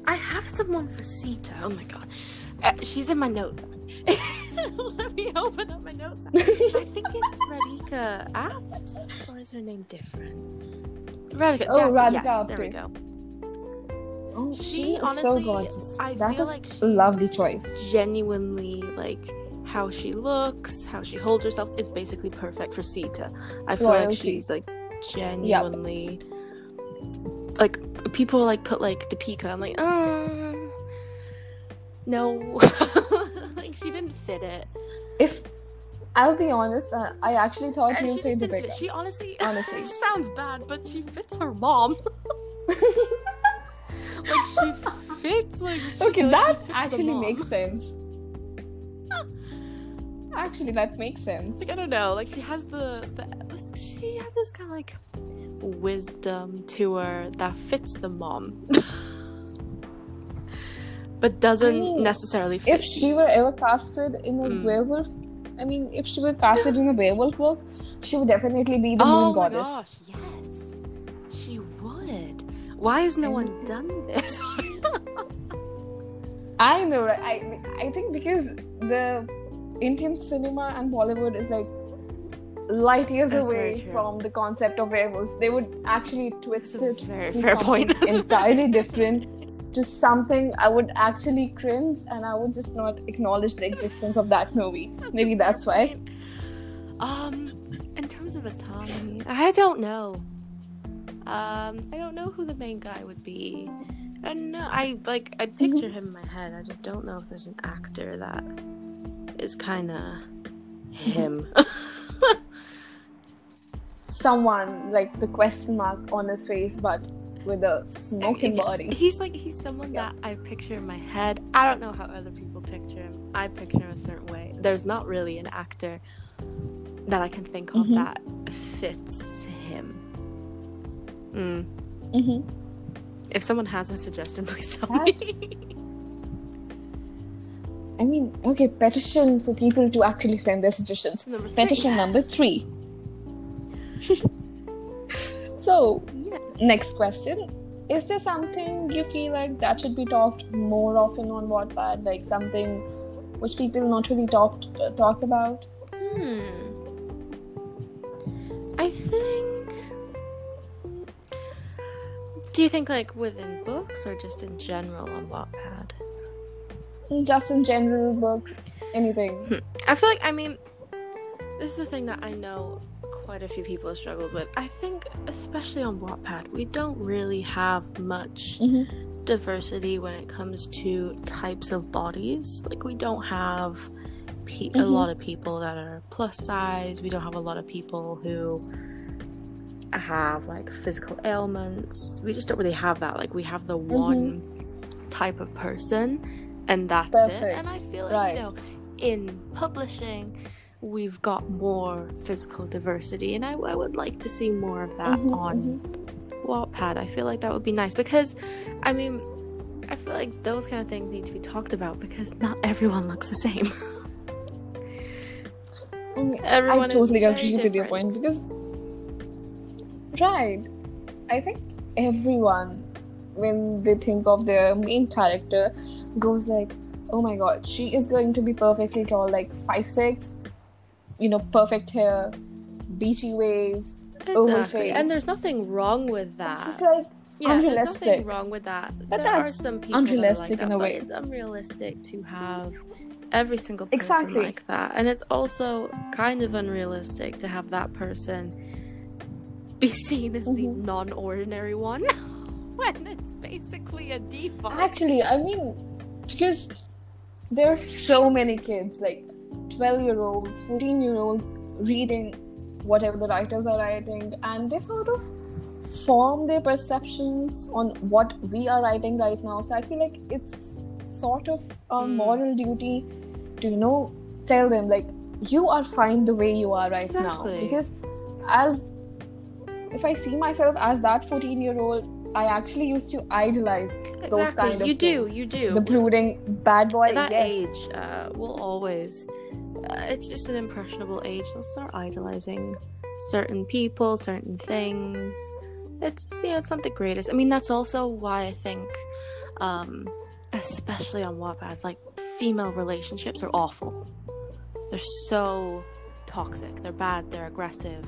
I have someone for Sita. Oh my god, uh, she's in my notes. [LAUGHS] Let me open up my notes. I think [LAUGHS] it's Radhika Apt, or is her name different? Radhika. Oh, Radhika yes, There we go. Oh, She she is so gorgeous. I That feel is like a lovely choice. Genuinely, like how she looks, how she holds herself is basically perfect for Sita. I feel like Loyalty. she's like genuinely like people like put like Deepika. I'm like, uh, no, [LAUGHS] like she didn't fit it. If I'll be honest, uh, I actually thought And you'd she say just didn't She honestly, Honestly. [LAUGHS] sounds bad, but she fits her mom. [LAUGHS] like she fits like she Okay, literally that actually makes sense. Actually, that makes sense. Like I don't know, like she has the, the she has this kind of like wisdom to her that fits the mom, [LAUGHS] but doesn't I mean, necessarily fit. If she were ever casted in a Mm. werewolf, I mean, if she were casted in a werewolf book, she would definitely be the oh moon goddess. gosh, yes, she would. Why has no one done this? [LAUGHS] I know, right? I I think because the Indian cinema and Bollywood is like light years That's away from the concept of werewolves. They would actually twist it very fair point. [LAUGHS] entirely different to something I would actually cringe and I would just not acknowledge the existence of that movie. Maybe that's why. Um, in terms of autonomy, I don't know. Um, I don't know who the main guy would be. I don't know. I like I picture him in my head. I just don't know if there's an actor that is kind of him. [LAUGHS] Someone like the question mark on his face, but with a smoking Yes. body. He's like he's someone that I picture in my head. I don't know how other people picture him. I picture him a certain way. There's not really an actor that I can think of Mhm. that fits him. Mm. hmm If someone has a suggestion, [LAUGHS] please tell That- me. I mean, okay, petition for people to actually send their suggestions. Number. Petition number three. [LAUGHS] so, Yeah. next question. Is there something you feel like that should be talked more often on Wattpad? Like something which people not really talked uh, talk about? Hmm. I think. Do you think like within books or just in general on Wattpad? Just in general, books, anything. I feel like I mean, this is a thing that I know quite a few people have struggled with. I think, especially on Wattpad, we don't really have much Mm-hmm. diversity when it comes to types of bodies. Like we don't have pe- a Mhm. lot of people that are plus size. We don't have a lot of people who have like physical ailments. We just don't really have that. Like we have the Mm-hmm. one type of person and that's it. And I feel like Right. you know, in publishing we've got more physical diversity and I, I would like to see more of that Mhm, on Wattpad. I feel like that would be nice because, I mean, I feel like those kind of things need to be talked about because not everyone looks the same. [LAUGHS] Mm, Everyone I totally agree with your point because, right, I think everyone, when they think of their main character, goes like, "Oh my god, she is going to be perfectly tall, like five six, you know, perfect hair, beachy waves." Oval Exactly. face. And there's nothing wrong with It's that. just like yeah, there's nothing wrong with that. But there are some people that are unrealistic like that, in a way. it's unrealistic to have every single person Exactly. like that. And it's also kind of unrealistic to have that person be seen as the Mhm. non-ordinary one [LAUGHS] when it's basically a default. Actually, I mean, because there are so many kids, like 12 year olds, 14 year olds, reading whatever the writers are writing and they sort of form their perceptions on what we are writing right now so i feel like it's sort of a Mm. moral duty to you know tell them like you are fine the way you are right now because as if i see myself as that 14 year old i actually used to idolize those kind of you do. things. You do. the brooding bad boy At that yes age uh, will always uh, it's just an impressionable age they'll start idolizing certain people certain things it's you know it's not the greatest i mean that's also why i think um especially on Wattpad like female relationships are awful they're so toxic they're bad they're aggressive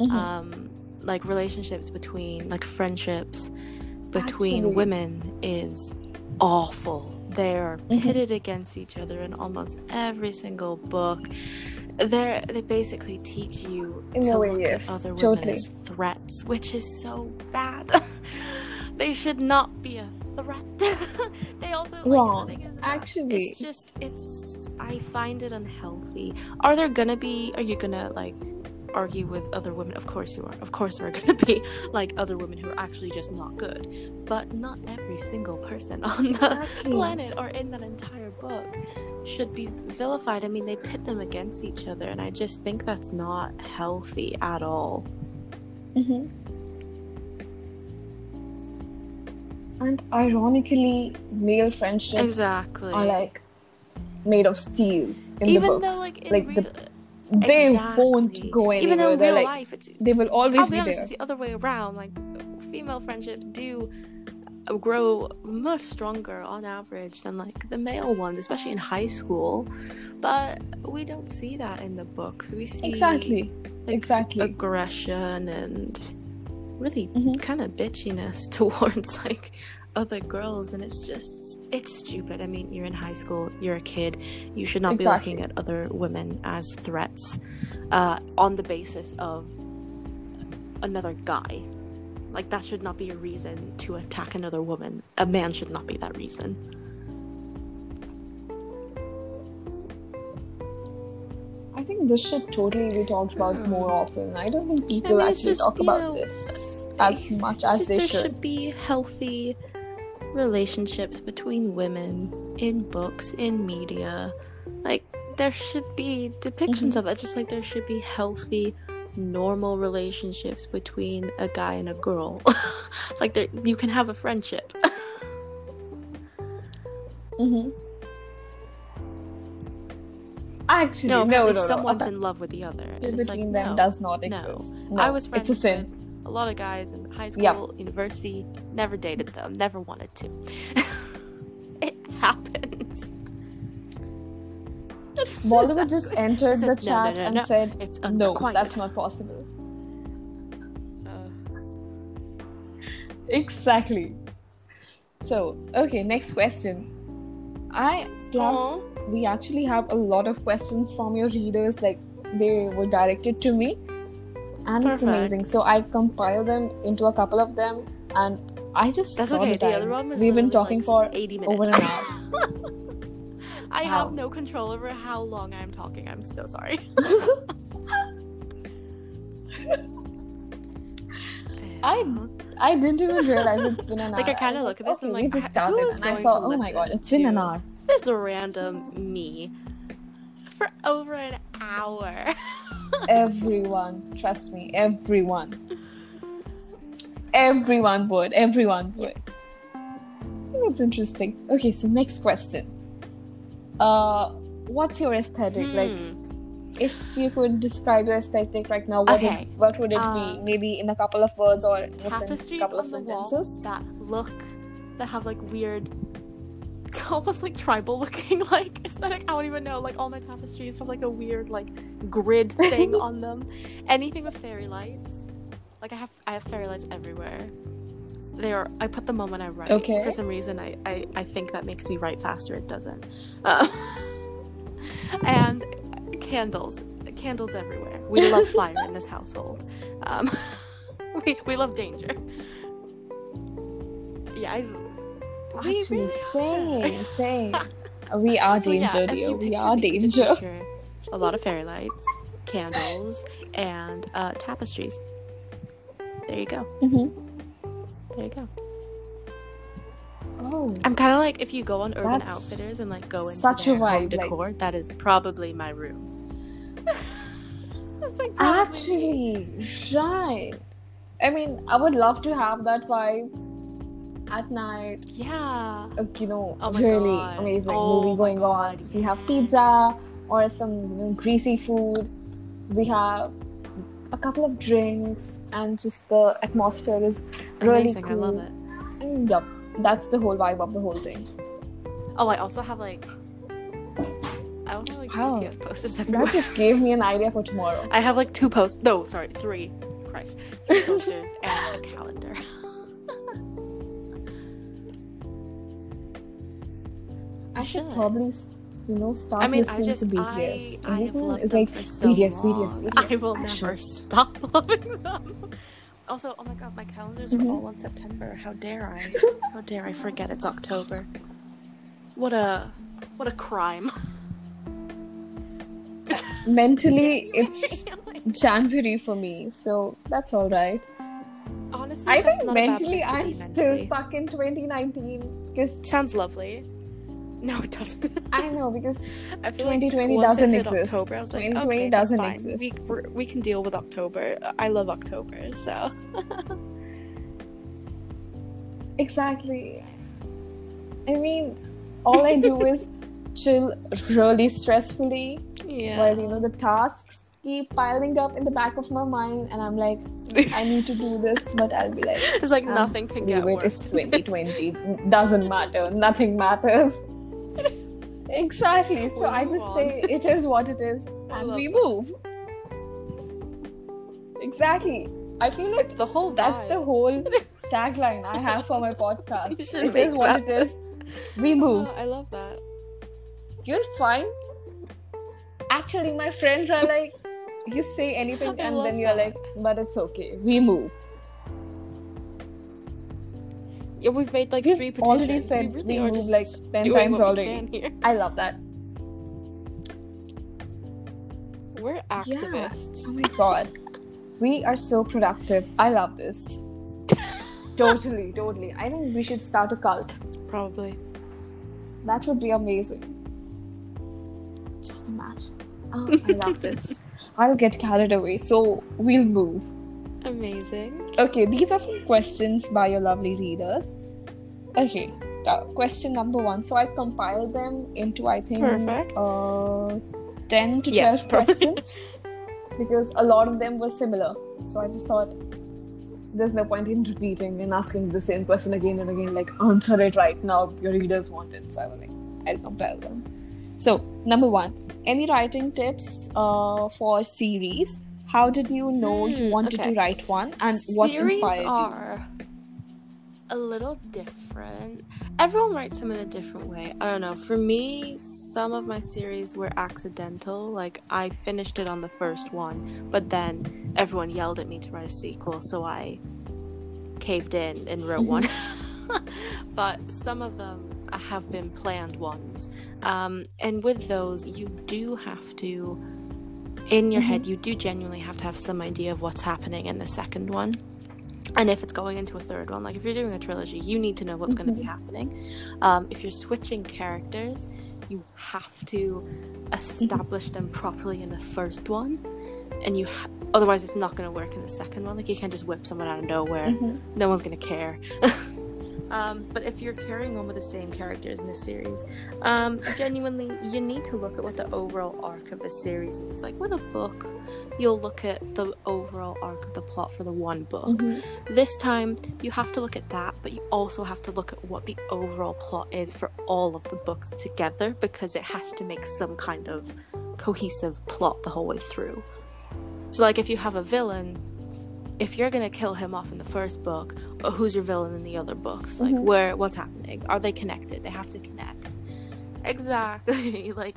Mhm. um like relationships between like friendships between women is awful they're Mhm. pitted against each other in almost every single book they're they basically teach you In to way, look yes, at other women totally. as threats which is so bad [LAUGHS] they should not be a threat [LAUGHS] they also like, the Wrong. is Actually. it's just it's i find it unhealthy are there gonna be are you gonna like argue with other women of course you are of course there are [LAUGHS] gonna be like other women who are actually just not good but not every single person [LAUGHS] on the Exactly. planet or in that entire book should be vilified i mean they pit them against each other and i just think that's not healthy at all Mhm. And ironically, male friendships exactly are like made of steel in even the books. though like in like real, the, they exactly. won't go anywhere. even though in real like life it's they will always I'll be be honest, there. it's the other way around. Like female friendships do uh, grow much stronger on average than like the male ones, especially in high school. But we don't see that in the books. We see Exactly. like, Exactly. aggression and really Mhm. kind of bitchiness [LAUGHS] towards like other girls and it's just it's stupid i mean you're in high school you're a kid you should not Exactly. be looking at other women as threats uh, on the basis of another guy like that should not be a reason to attack another woman a man should not be that reason I think this should totally be talked about Hmm. more often. I don't think people mean, actually just, talk about know, this as much as just they there should. should be healthy relationships between women in books, in media. Like there should be depictions Mm-hmm. of it, just like there should be healthy, normal relationships between a guy and a girl. [LAUGHS] like there, you can have a friendship. [LAUGHS] hmm Actually, no, no, no, no. someo's a in love with the other. friendship like, between them no. does not no. exist. No, I was friends it's a sin. with a lot of guys in high school, Yep. university. Never dated them. Never wanted to. [LAUGHS] it happens. [LAUGHS] Bollywood just entered Said, the "No, no, chat no, and no, said, it's "No, unrequited." that's not possible." Uh, Exactly. So, okay, next question. I plus Aw. we actually have a lot of questions from your readers, like they were directed to me, and it's amazing. So I compiled them into a couple of them, and I just that's okay. the The other one was We've been talking like, for 80 minutes. over an hour. [LAUGHS] [LAUGHS] I Wow. have no control over how long I'm talking. I'm so sorry. [LAUGHS] I I didn't even realize it's been an hour. Like. I kinda look at this okay, and like, just who started, is and I saw, oh my god, it's been an hour. this random me for over an hour. [LAUGHS] Everyone, trust me, everyone. Everyone would. Everyone would. That's interesting. Okay, so next question. Uh, what's your aesthetic? Like, Hmm. if you could describe your aesthetic right now, what Okay. it, what would it Uh, be? Maybe in a couple of words or in a couple of sentences. that look that have like weird [LAUGHS] almost like tribal looking [LAUGHS] like aesthetic. I don't even know like all my tapestries have like a weird like grid [LAUGHS] thing on them. Anything with fairy lights. Like i have i have fairy lights everywhere. They are i put them on when i write. Okay. for some reason i i, I think that makes me write faster. It doesn't. Uh, and candles. Candles everywhere. We love fire in this household. Um we, we love danger. Yeah I, we Actually, really same, [LAUGHS] same. we are So, yeah, danger, you we are danger. [LAUGHS] a lot of fairy lights candles, and uh, tapestries. There you go. Mm-hmm. There you go. Oh, I'm kind of like if you go on Urban Outfitters and like go into such a their home vibe, like- decor, that is probably my room. [LAUGHS] Like probably me. actually, right. I mean, I would love to have that vibe at night. yeah. you know, Oh really God. amazing Oh movie going God, on. We have pizza or some you know, greasy food. We have a couple of drinks, and just the atmosphere is really Amazing. cool. I love it. And yep, that's the whole vibe of the whole thing. Oh, I also have like I also have like Wow. BTS posters everywhere. That just gave me an idea for tomorrow. [LAUGHS] I have like two posts. No, sorry, three. Christ, three posters and a calendar. [LAUGHS] I should should. probably, s- you know, start I mean, I listening just to BTS. I, I have Everyone loved is them like for so BTS, long. BTS, BTS. I will I never should. stop [LAUGHS] loving them. Also, oh my god, my calendars Mhm. are all on September. How dare I? [LAUGHS] How dare I forget it's October? What a what a crime. [LAUGHS] Mentally, it's January for me, so that's all right. honestly. I think not a bad mentally, I'm be still stuck in 2019 because Sounds lovely. [LAUGHS] No, it doesn't. I know because [LAUGHS] I feel 2020 like doesn't exist. October, I was like, 2020 okay, doesn't fine. exist. We we can deal with October. I love October, so [LAUGHS] exactly. I mean, all I do is chill really stressfully yeah. while you know the tasks keep piling up in the back of my mind, and I'm like, I need to do this, but I'll be like, it's like um, nothing can get it. worse. It's 2020. Doesn't matter. Nothing matters. [LAUGHS] Exactly. So I just on. say it is what it is, [LAUGHS] and we that. move. Exactly. I feel like it's the whole that's the whole [LAUGHS] tagline I have for my podcast. It is what that. it is. We move. Oh, I love that. You're fine. Actually, my friends are like, you say anything, I and then you're that. like, but it's okay. We move. Yeah, we've made like We've three petitions. already said we we really are move just like 10 doing times we already. I love that. We're activists. Oh my god. We are so productive. I love this. [LAUGHS] totally, totally. I think we should start a cult. Probably. That would be amazing. Just imagine. Oh, I love this. [LAUGHS] I'll get carried away, so we'll move. Amazing. Okay, these are some questions by your lovely readers. Okay, question number one. So I compiled them into, I think, Perfect. Uh, 10 to 12 Yes, perfect. questions because a lot of them were similar. So I just thought there's no point in repeating and asking the same question again and again, like answer it right now. Your readers want it. So I was like, I'll compile them. So, number one, any writing tips uh, for series? How did you know you Hmm, wanted okay. to write one and what Series inspired you? are a little different. Everyone writes them in a different way. I don't know. For me, some of my series were accidental. Like I finished it on the first one, but then everyone yelled at me to write a sequel, so I caved in and wrote one. [LAUGHS] [LAUGHS] but some of them have been planned ones. Um, and with those, you do have to, in your head, you do genuinely have to have some idea of what's happening in the second one. And if it's going into a third one, like if you're doing a trilogy, you need to know what's going to be happening. Um, if you're switching characters, you have to establish them properly in the first one, and you ha- otherwise it's not going to work in the second one. Like you can't just whip someone out of nowhere; Mhm. no one's going to care. [LAUGHS] um, but if you're carrying on with the same characters in the series, um, genuinely, you need to look at what the overall arc of the series is. Like with a book, you'll look at the overall arc of the plot for the one book. Mhm. This time, you have to look at that, but you also have to look at what the overall plot is for all of the books together because it has to make some kind of cohesive plot the whole way through. So, like, if you have a villain, if you're gonna kill him off in the first book, uh, who's your villain in the other books? Like, Mhm. where, what's happening? Are they connected? They have to connect. Exactly. [LAUGHS] like,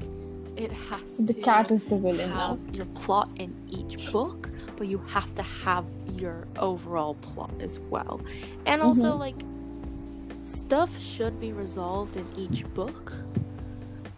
it has The to cat is the villain now. have your plot in each book, but you have to have your overall plot as well. And also, Mhm. like, stuff should be resolved in each book.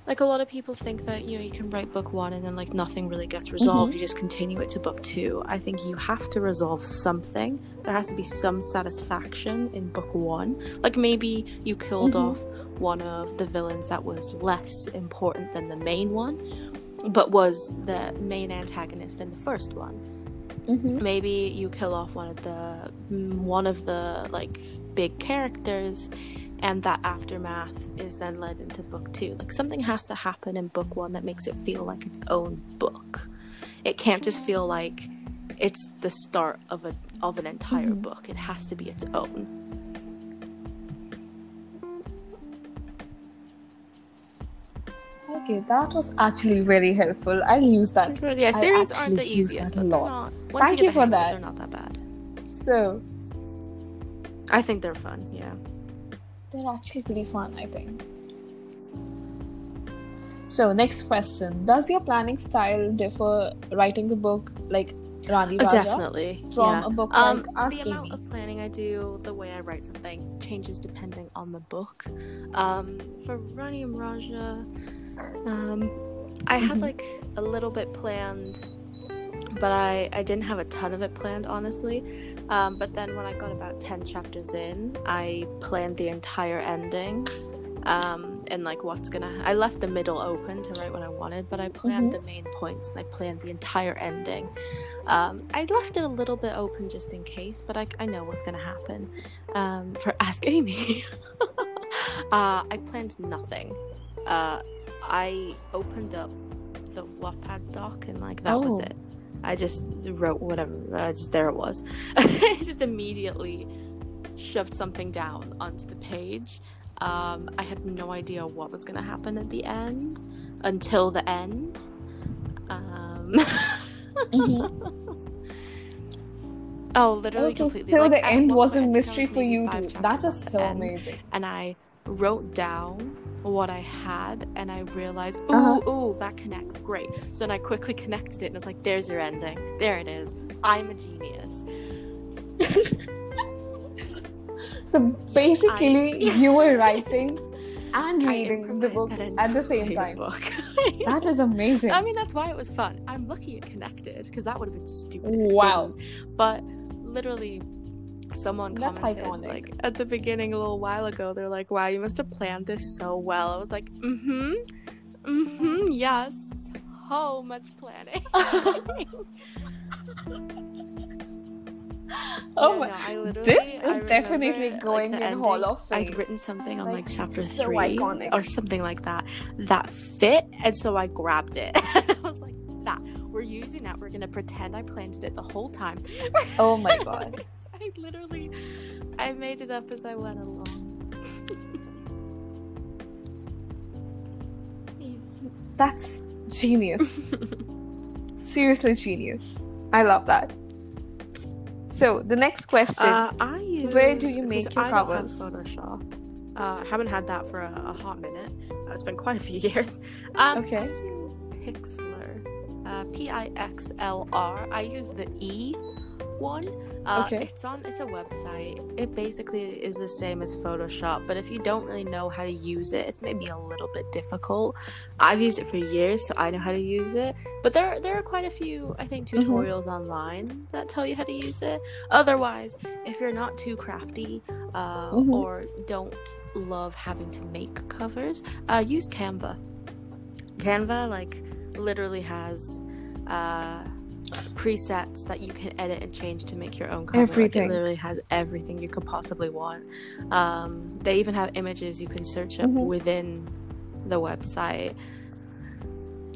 Like a lot of people think that you know you can write book one and then like nothing really gets resolved Mhm. you just continue it to book two i think you have to resolve something there has to be some satisfaction in book one like maybe you killed Mhm. off one of the villains that was less important than the main one but was the main antagonist in the first one Mm-hmm. maybe you kill off one of the one of the like big characters and that aftermath is then led into book two like something has to happen in book one that makes it feel like its own book it can't just feel like it's the start of a of an entire Mhm. book it has to be its own Okay, that was actually very helpful. I'll use that. yeah series aren't the easiest but lot. not Thank you, you for it, that. they're not that bad So, i think they're fun yeah they're actually pretty fun, I think. So, next question Does your planning style differ writing a book like Rani Uh, Raja? definitely from yeah. a book um, like the amount Amy? of planning I do, the way I write something changes depending on the book. Um, for Rani and Raja, um, I had Mhm. like a little bit planned, but I I didn't have a ton of it planned honestly. Um, but then when I got about ten chapters in, I planned the entire ending. Um, and like what's gonna I left the middle open to write what I wanted, but I planned Mhm. the main points and I planned the entire ending. Um, I left it a little bit open just in case, but I, I know what's to happen. Um, for [LAUGHS] Ask Amy, [LAUGHS] uh, I planned nothing. Uh, I opened up the Wattpad doc and like that was Oh. it. I just wrote whatever. Uh, just there it was. [LAUGHS] I just immediately shoved something down onto the page. Um, I had no idea what was going to happen at the end until the end. Um, Mhm. [LAUGHS] Oh, literally Okay, completely. so like, the end was a I think I mystery for you five too. That chapters is off so end, amazing. And I wrote down what I had, and I realized, ooh, Uh-huh. ooh, that connects. Great. So then I quickly connected it, and it's like, there's your ending. There it is. I'm a genius. [LAUGHS] So basically, I- [LAUGHS] you were writing and reading the book at the same time. Book. [LAUGHS] That is amazing. I mean, that's why it was fun. I'm lucky it connected because that would have been stupid. Wow. But literally, someone That's commented iconic. like at the beginning a little while ago. They're like, "Wow, you must have planned this so well." I was like, "Mm-hmm, mm-hmm, yes, so much planning." [LAUGHS] [LAUGHS] oh Yeah, my. no, I This is definitely going the in Hall ending, of I'd written something on Like, like chapter so three iconic. or something like that that fit, and so I grabbed it. [LAUGHS] I was like, "That we're using that. We're gonna pretend I planted it the whole time." Oh my god. I literally, I made it up as I went along. That's genius. [LAUGHS] Seriously genius. I love that. So the next question. Uh, I use, Where do you make your I don't have covers? Photoshop. Uh, haven't had that for a, a hot minute. Uh, it's been quite a few [LAUGHS] years. Um, Okay. I use Pixlr. Uh, P I X L R. I use the E one. Uh, Okay. It's on. It's a website. It basically is the same as Photoshop, but if you don't really know how to use it, it's maybe a little bit difficult. I've used it for years, so I know how to use it. But there, there are quite a few, I think, Mhm. tutorials online that tell you how to use it. Otherwise, if you're not too crafty uh, Mhm. or don't love having to make covers, uh, use Canva. Canva, like, literally has uh, presets that you can edit and change to make your own cover. Like, Everything. it literally has everything you could possibly want. Um, they even have images you can search up Mhm. within the website.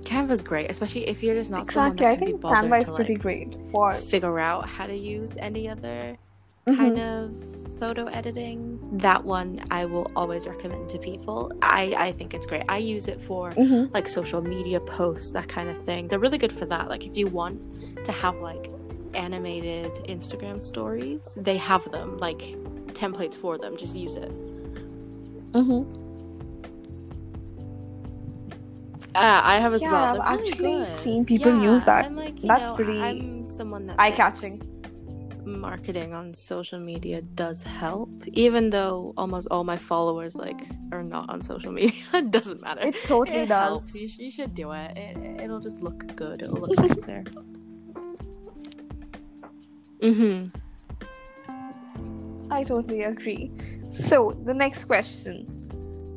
Canva's great, especially if you're just not exactly. someone I that can be think bothered Canva is to pretty like, great for figure out how to use any other Mhm. kind of photo editing. That one I will always recommend to people. I I think it's great. I use it for Mhm. like social media posts, that kind of thing. They're really good for that. Like if you want to have like animated Instagram stories, they have them like templates for them. Just use it. Mhm. Uh, I have as Yeah, well. I've really actually good. seen people Yeah, use that. like, That's know, pretty I'm someone that eye-catching. thinks marketing on social media does help, even though almost all my followers like are not on social [LAUGHS] media. it doesn't matter. It totally It does. helps. You, you should do it. it. It'll just look good. It'll look nicer. mm-hmm. I totally agree. So, the next question.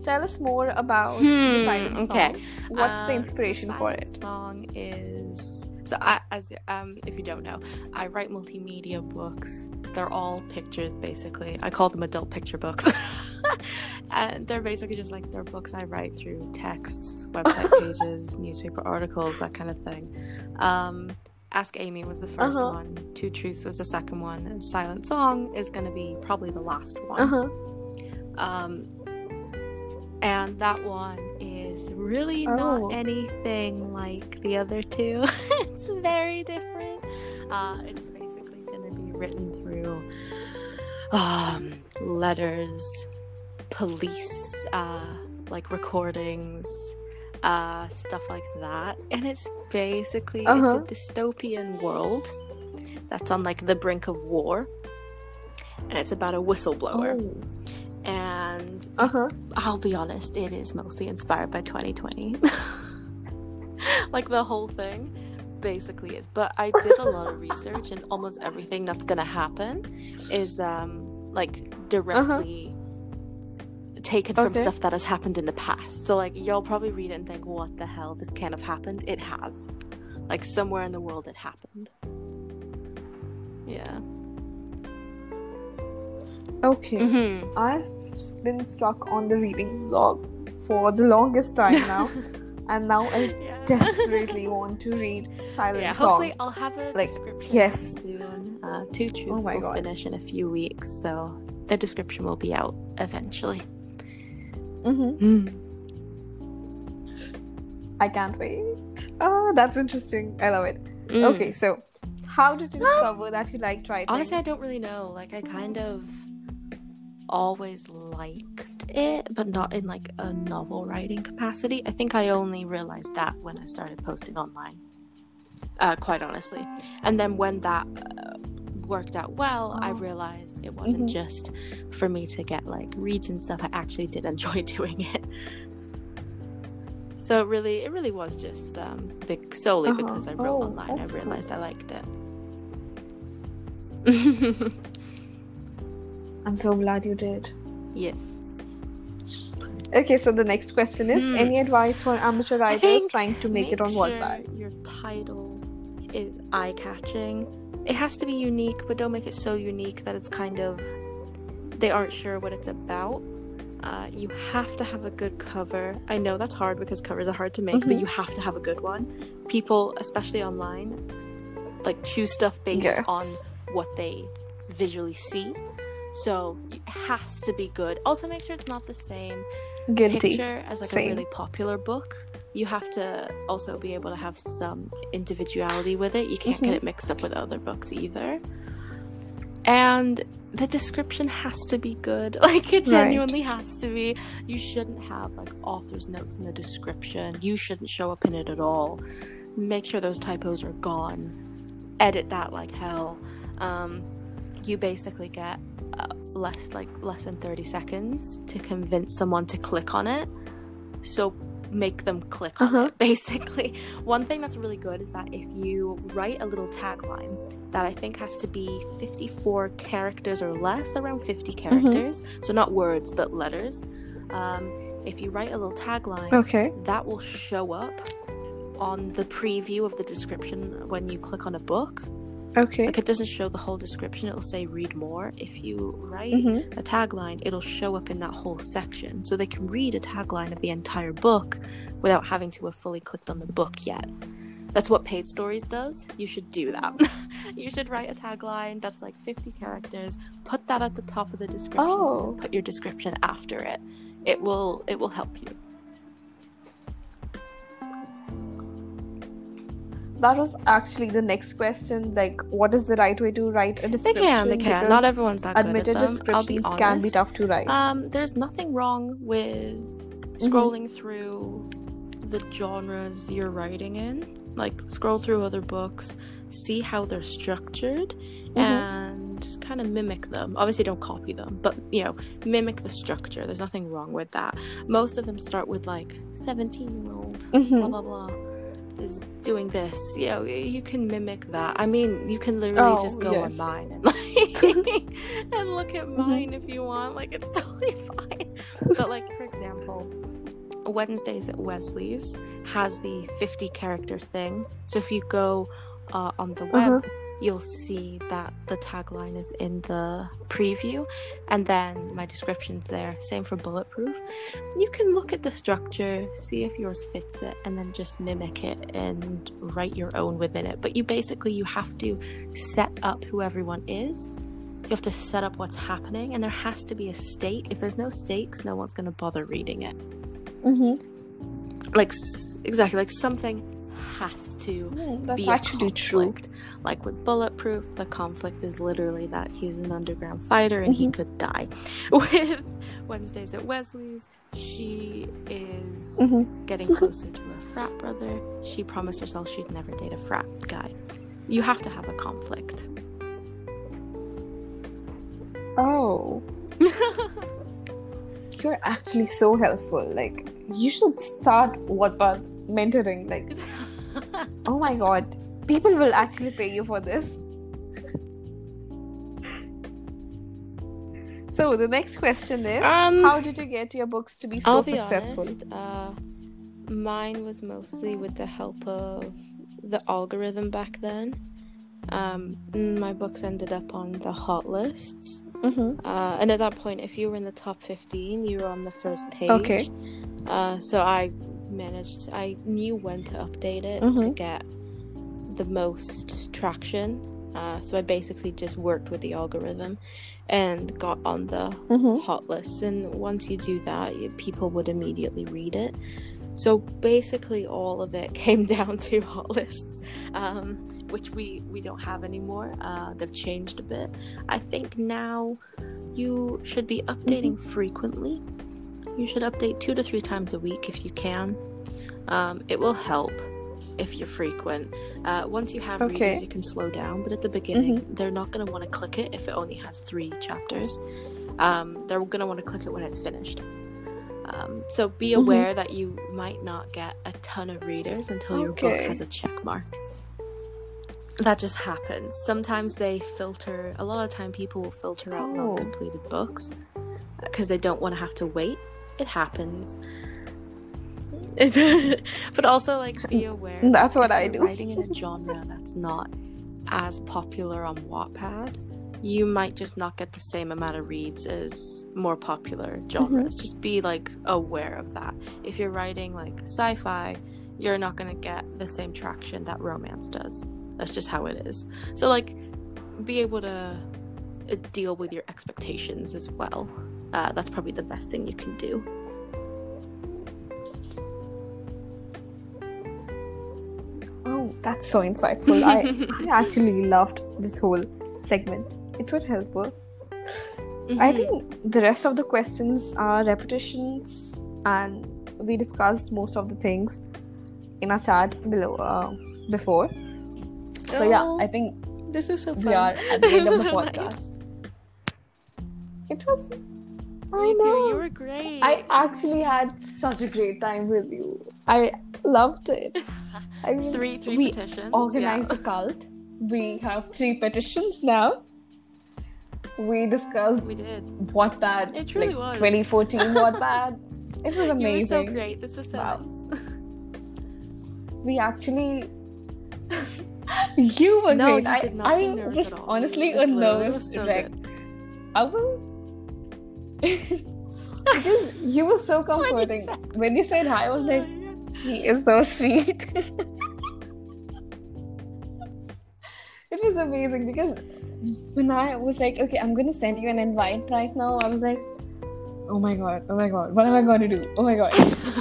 Tell us more about the Hmm, silent okay. song. What's the Um, inspiration so for it? Song is so I, as um if you don't know, I write multimedia books. They're all pictures basically. I call them adult picture books. [LAUGHS] and they're basically just like they're books I write through texts, website [LAUGHS] pages, newspaper articles, that kind of thing. Um Ask Amy was the 1st Uh-huh. one. Two Truths was the second one. And Silent Song is going to be probably the last one. Uh huh. Um, and that one is really Oh. not anything like the other two. [LAUGHS] it's very different. Uh, it's basically going to be written through um, letters, police, uh, like recordings, uh, stuff like that. And it's basically Uh-huh. it's a dystopian world that's on like the brink of war. And it's about a whistleblower Oh. And Uh huh. I'll be honest, it is mostly inspired by 2020. [LAUGHS] like the whole thing basically is. But I did a lot of [LAUGHS] research and almost everything that's gonna happen is um like directly taken from stuff that has happened in the past. So like you'll probably read it and think, what the hell, this can't have happened. It has. Like somewhere in the world it happened. Yeah. Okay. Mm-hmm. I've been stuck on the reading blog for the longest time [LAUGHS] now, and now I yeah. desperately [LAUGHS] want to read Silent yeah, Song. hopefully I'll have a Like, description yes. soon. Uh, Two Truths Oh will God. finish in a few weeks, so the description will be out eventually. hmm I can't wait. Oh, that's interesting. I love it. Mm. Okay, so how did you discover that you like writing? Honestly, I don't really know. Like, I kind of always liked it, but not in like a novel writing capacity. I think I only realized that when I started posting online. Uh, quite honestly, and then when that uh, worked out well, I realized it wasn't Mhm. just for me to get like reads and stuff. I actually did [LAUGHS] enjoy doing it. So it really, it really was just um, big, solely Uh-huh. because I wrote Oh, online. I that's cool. realized I liked it. [LAUGHS] I'm so glad you did. Yes. Okay, so the next question is Hmm. any advice for amateur writers trying to make, it on sure Wattpad? Your title is eye catching. It has to be unique, but don't make it so unique that it's kind of they aren't sure what it's about. Uh, you have to have a good cover. I know that's hard because covers are hard to make, but Mhm. you have to have a good one. People, especially online, like choose stuff based Yes. on what they visually see. So it has to be good. Also, make sure it's not the same Guilty. picture as like Same. a really popular book you have to also be able to have some individuality with it you can't Mhm. get it mixed up with other books either and the description has to be good [LAUGHS] like it Right. genuinely has to be you shouldn't have like author's notes in the description you shouldn't show up in it at all make sure those typos are gone edit that like hell um, you basically get less like less than 30 seconds to convince someone to click on it so make them click on Uh-huh. it [LAUGHS] basically one thing that's really good is that if you write a little tagline that i think has to be 54 characters or less around 50 characters so not words but letters um, if you write a little tagline Okay. that will show up on the preview of the description when you click on a book Okay. like it doesn't show the whole description, it'll say read more. If you write Mhm. a tagline, it'll show up in that whole section. So they can read a tagline of the entire book without having to have fully clicked on the book yet. That's what Paid Stories does. You should do that. [LAUGHS] you should write a tagline that's like 50 characters, put that at the top of the description, Oh. put your description after it. It will it will help you. That was actually the next question. Like, what is the right way to write a description? They can, they can. Not everyone's that good at admitted them. I'll be honest. can be tough to write. Um, there's nothing wrong with Mm-hmm. scrolling through the genres you're writing in. Like, scroll through other books, see how they're structured Mm-hmm. and just kind of mimic them. Obviously, don't copy them, but you know, mimic the structure. There's nothing wrong with that. Most of them start with like 17 year old, blah Mhm. blah blah, is doing this. You know, you can mimic that. I mean, you can literally Oh, just go yes. on mine and like [LAUGHS] and look at Mhm. mine if you want. Like, it's [LAUGHS] totally fine. but like, for example. Wednesdays at Wesley's has the 50 character thing. So if you go uh, on the web, you'll see that the tagline is in the preview and then my description's there. Same for Bulletproof. You can look at the structure, see if yours fits it, and then just mimic it and write your own within it. But you basically you have to set up who everyone is. You have to set up what's happening, and there has to be a stake. If there's no stakes, no one's going to bother reading it Mm-hmm. like exactly like something has to That's be actually true. Like with Bulletproof, the conflict is literally that he's an underground fighter and he Mhm. could die. [LAUGHS] With Wednesdays at Wesley's, she is Mm-hmm. getting closer to a frat brother. She promised herself she'd never date a frat guy. You have to have a conflict. Oh, [LAUGHS] you're actually so helpful. Like, you should start what about mentoring? Like, [LAUGHS] [LAUGHS] oh my god, people will actually pay you for this. so the next question is, Um, how did you get your books to be so I'll be successful? honest. Uh, mine was mostly with the help of the algorithm back then. Um, my books ended up on the hot lists, Mm-hmm. uh, and at that point, if you were in the top fifteen, you were on the first page. Okay. Uh, so I managed. I knew when to update it to Mhm. get the most traction. Uh, so I basically just worked with the algorithm and got on the Mm-hmm. hot lists and once you do that people would immediately read it so basically all of it [LAUGHS] came down to hot lists um, which we we don't have anymore uh, they've changed a bit i think now you should be updating frequently you should update two to three times a week if you can. Um, it will help if you're frequent. Uh, once you have Okay. readers you can slow down but at the beginning they're not going to want to click it if it only has three chapters. Um, they're going to want to click it when it's finished. Um, so be Mhm. aware that you might not get a ton of readers until your book has a check mark. That just happens. Sometimes they filter a lot of time people will filter out Oh. non-completed books because they don't want to have to wait it happens [LAUGHS] but also like be [LAUGHS] aware That's what I do. writing in a [LAUGHS] genre that's not as popular on Wattpad, you might just not get the same amount of reads as more popular genres. Just be like aware of that. If you're writing like sci-fi, you're not going to get the same traction that romance does. That's just how it is. So like be able to uh, deal with your expectations as well. Uh, that's probably the best thing you can do. Oh, that's so insightful. I, I [LAUGHS] actually loved this whole segment. It was helpful. I Mhm. think the rest of the questions are repetitions, and we discussed most of the things in our chat below uh, before. So yeah, Oh, I think this is so fun. we are at the end of the [LAUGHS] podcast. It was. I Me too. know. You were great. I actually had such a great time with you. I loved it. [LAUGHS] I mean, three three we petitions. organized yeah. a cult. We have three petitions now. We discussed We did. Wattpad, It truly like was. 2014 Wattpad. [LAUGHS] It was amazing. You were so great. This was so Wow. nice. [LAUGHS] We actually. you were No, great. you I, did not I seem nervous was at all. honestly a nervous so wreck. good. I was. Because [LAUGHS] you were so comforting. When you said hi, I was Oh like, he is so sweet. [LAUGHS] it was amazing because when I was like, okay, I'm gonna send you an invite right now, I was like, oh my god, oh my god, what am I gonna do? Oh my god.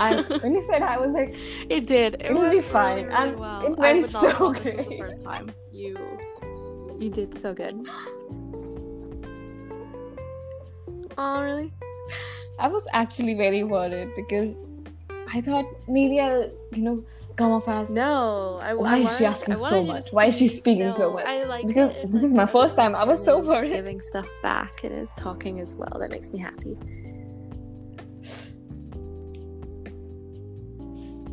and [LAUGHS] when you said hi, I was like, It did. It It'll be really, fine, really and well. it went so good. the first time. You, you did so good. Oh really? I was actually very worried because I thought maybe I'll, you know, come off as No, I, Why I is she asking so wanted you to much? Why is she speak. speaking so much? I like Because it. This is my first time. I was so worried. Giving stuff back. and is talking as well. That makes me happy.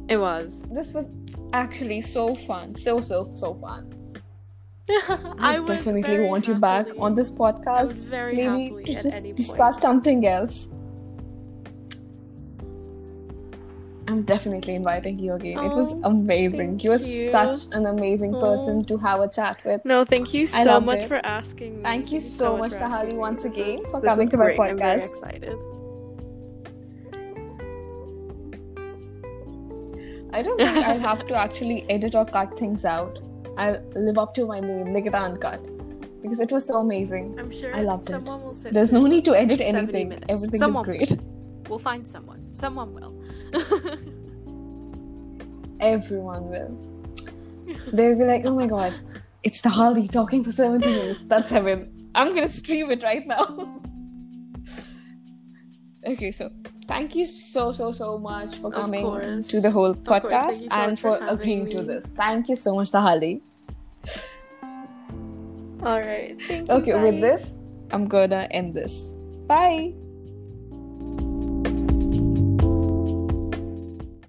It was. this was actually so fun. So so so fun. [LAUGHS] I definitely want you back on this podcast. Maybe to at just any point. discuss something else. I'm definitely inviting you again. it was Oh, amazing. You were you. such an amazing oh. person Oh. to have a chat with. No, thank you so much it. for asking me. Thank you so much, for Tahali, once This again, is- for coming to my great. I'm very excited. I don't think I'll have to actually edit or cut things out. I'll live up to my name, Nikita Uncut, because it was so amazing. I'm sure I loved it. will There's no need to edit anything. minutes. Everything Someone is great. We'll find someone. Someone will. [LAUGHS] Everyone will. They'll be like, oh my god, it's Tahali talking for 70 minutes. That's heaven. I'm gonna stream it right now. [LAUGHS] okay, so thank you so, so, so much for coming to the whole podcast you so and for for agreeing to this. Thank you so much, Tahali. All right. Thank you. Okay, with this, I'm gonna end this. Bye.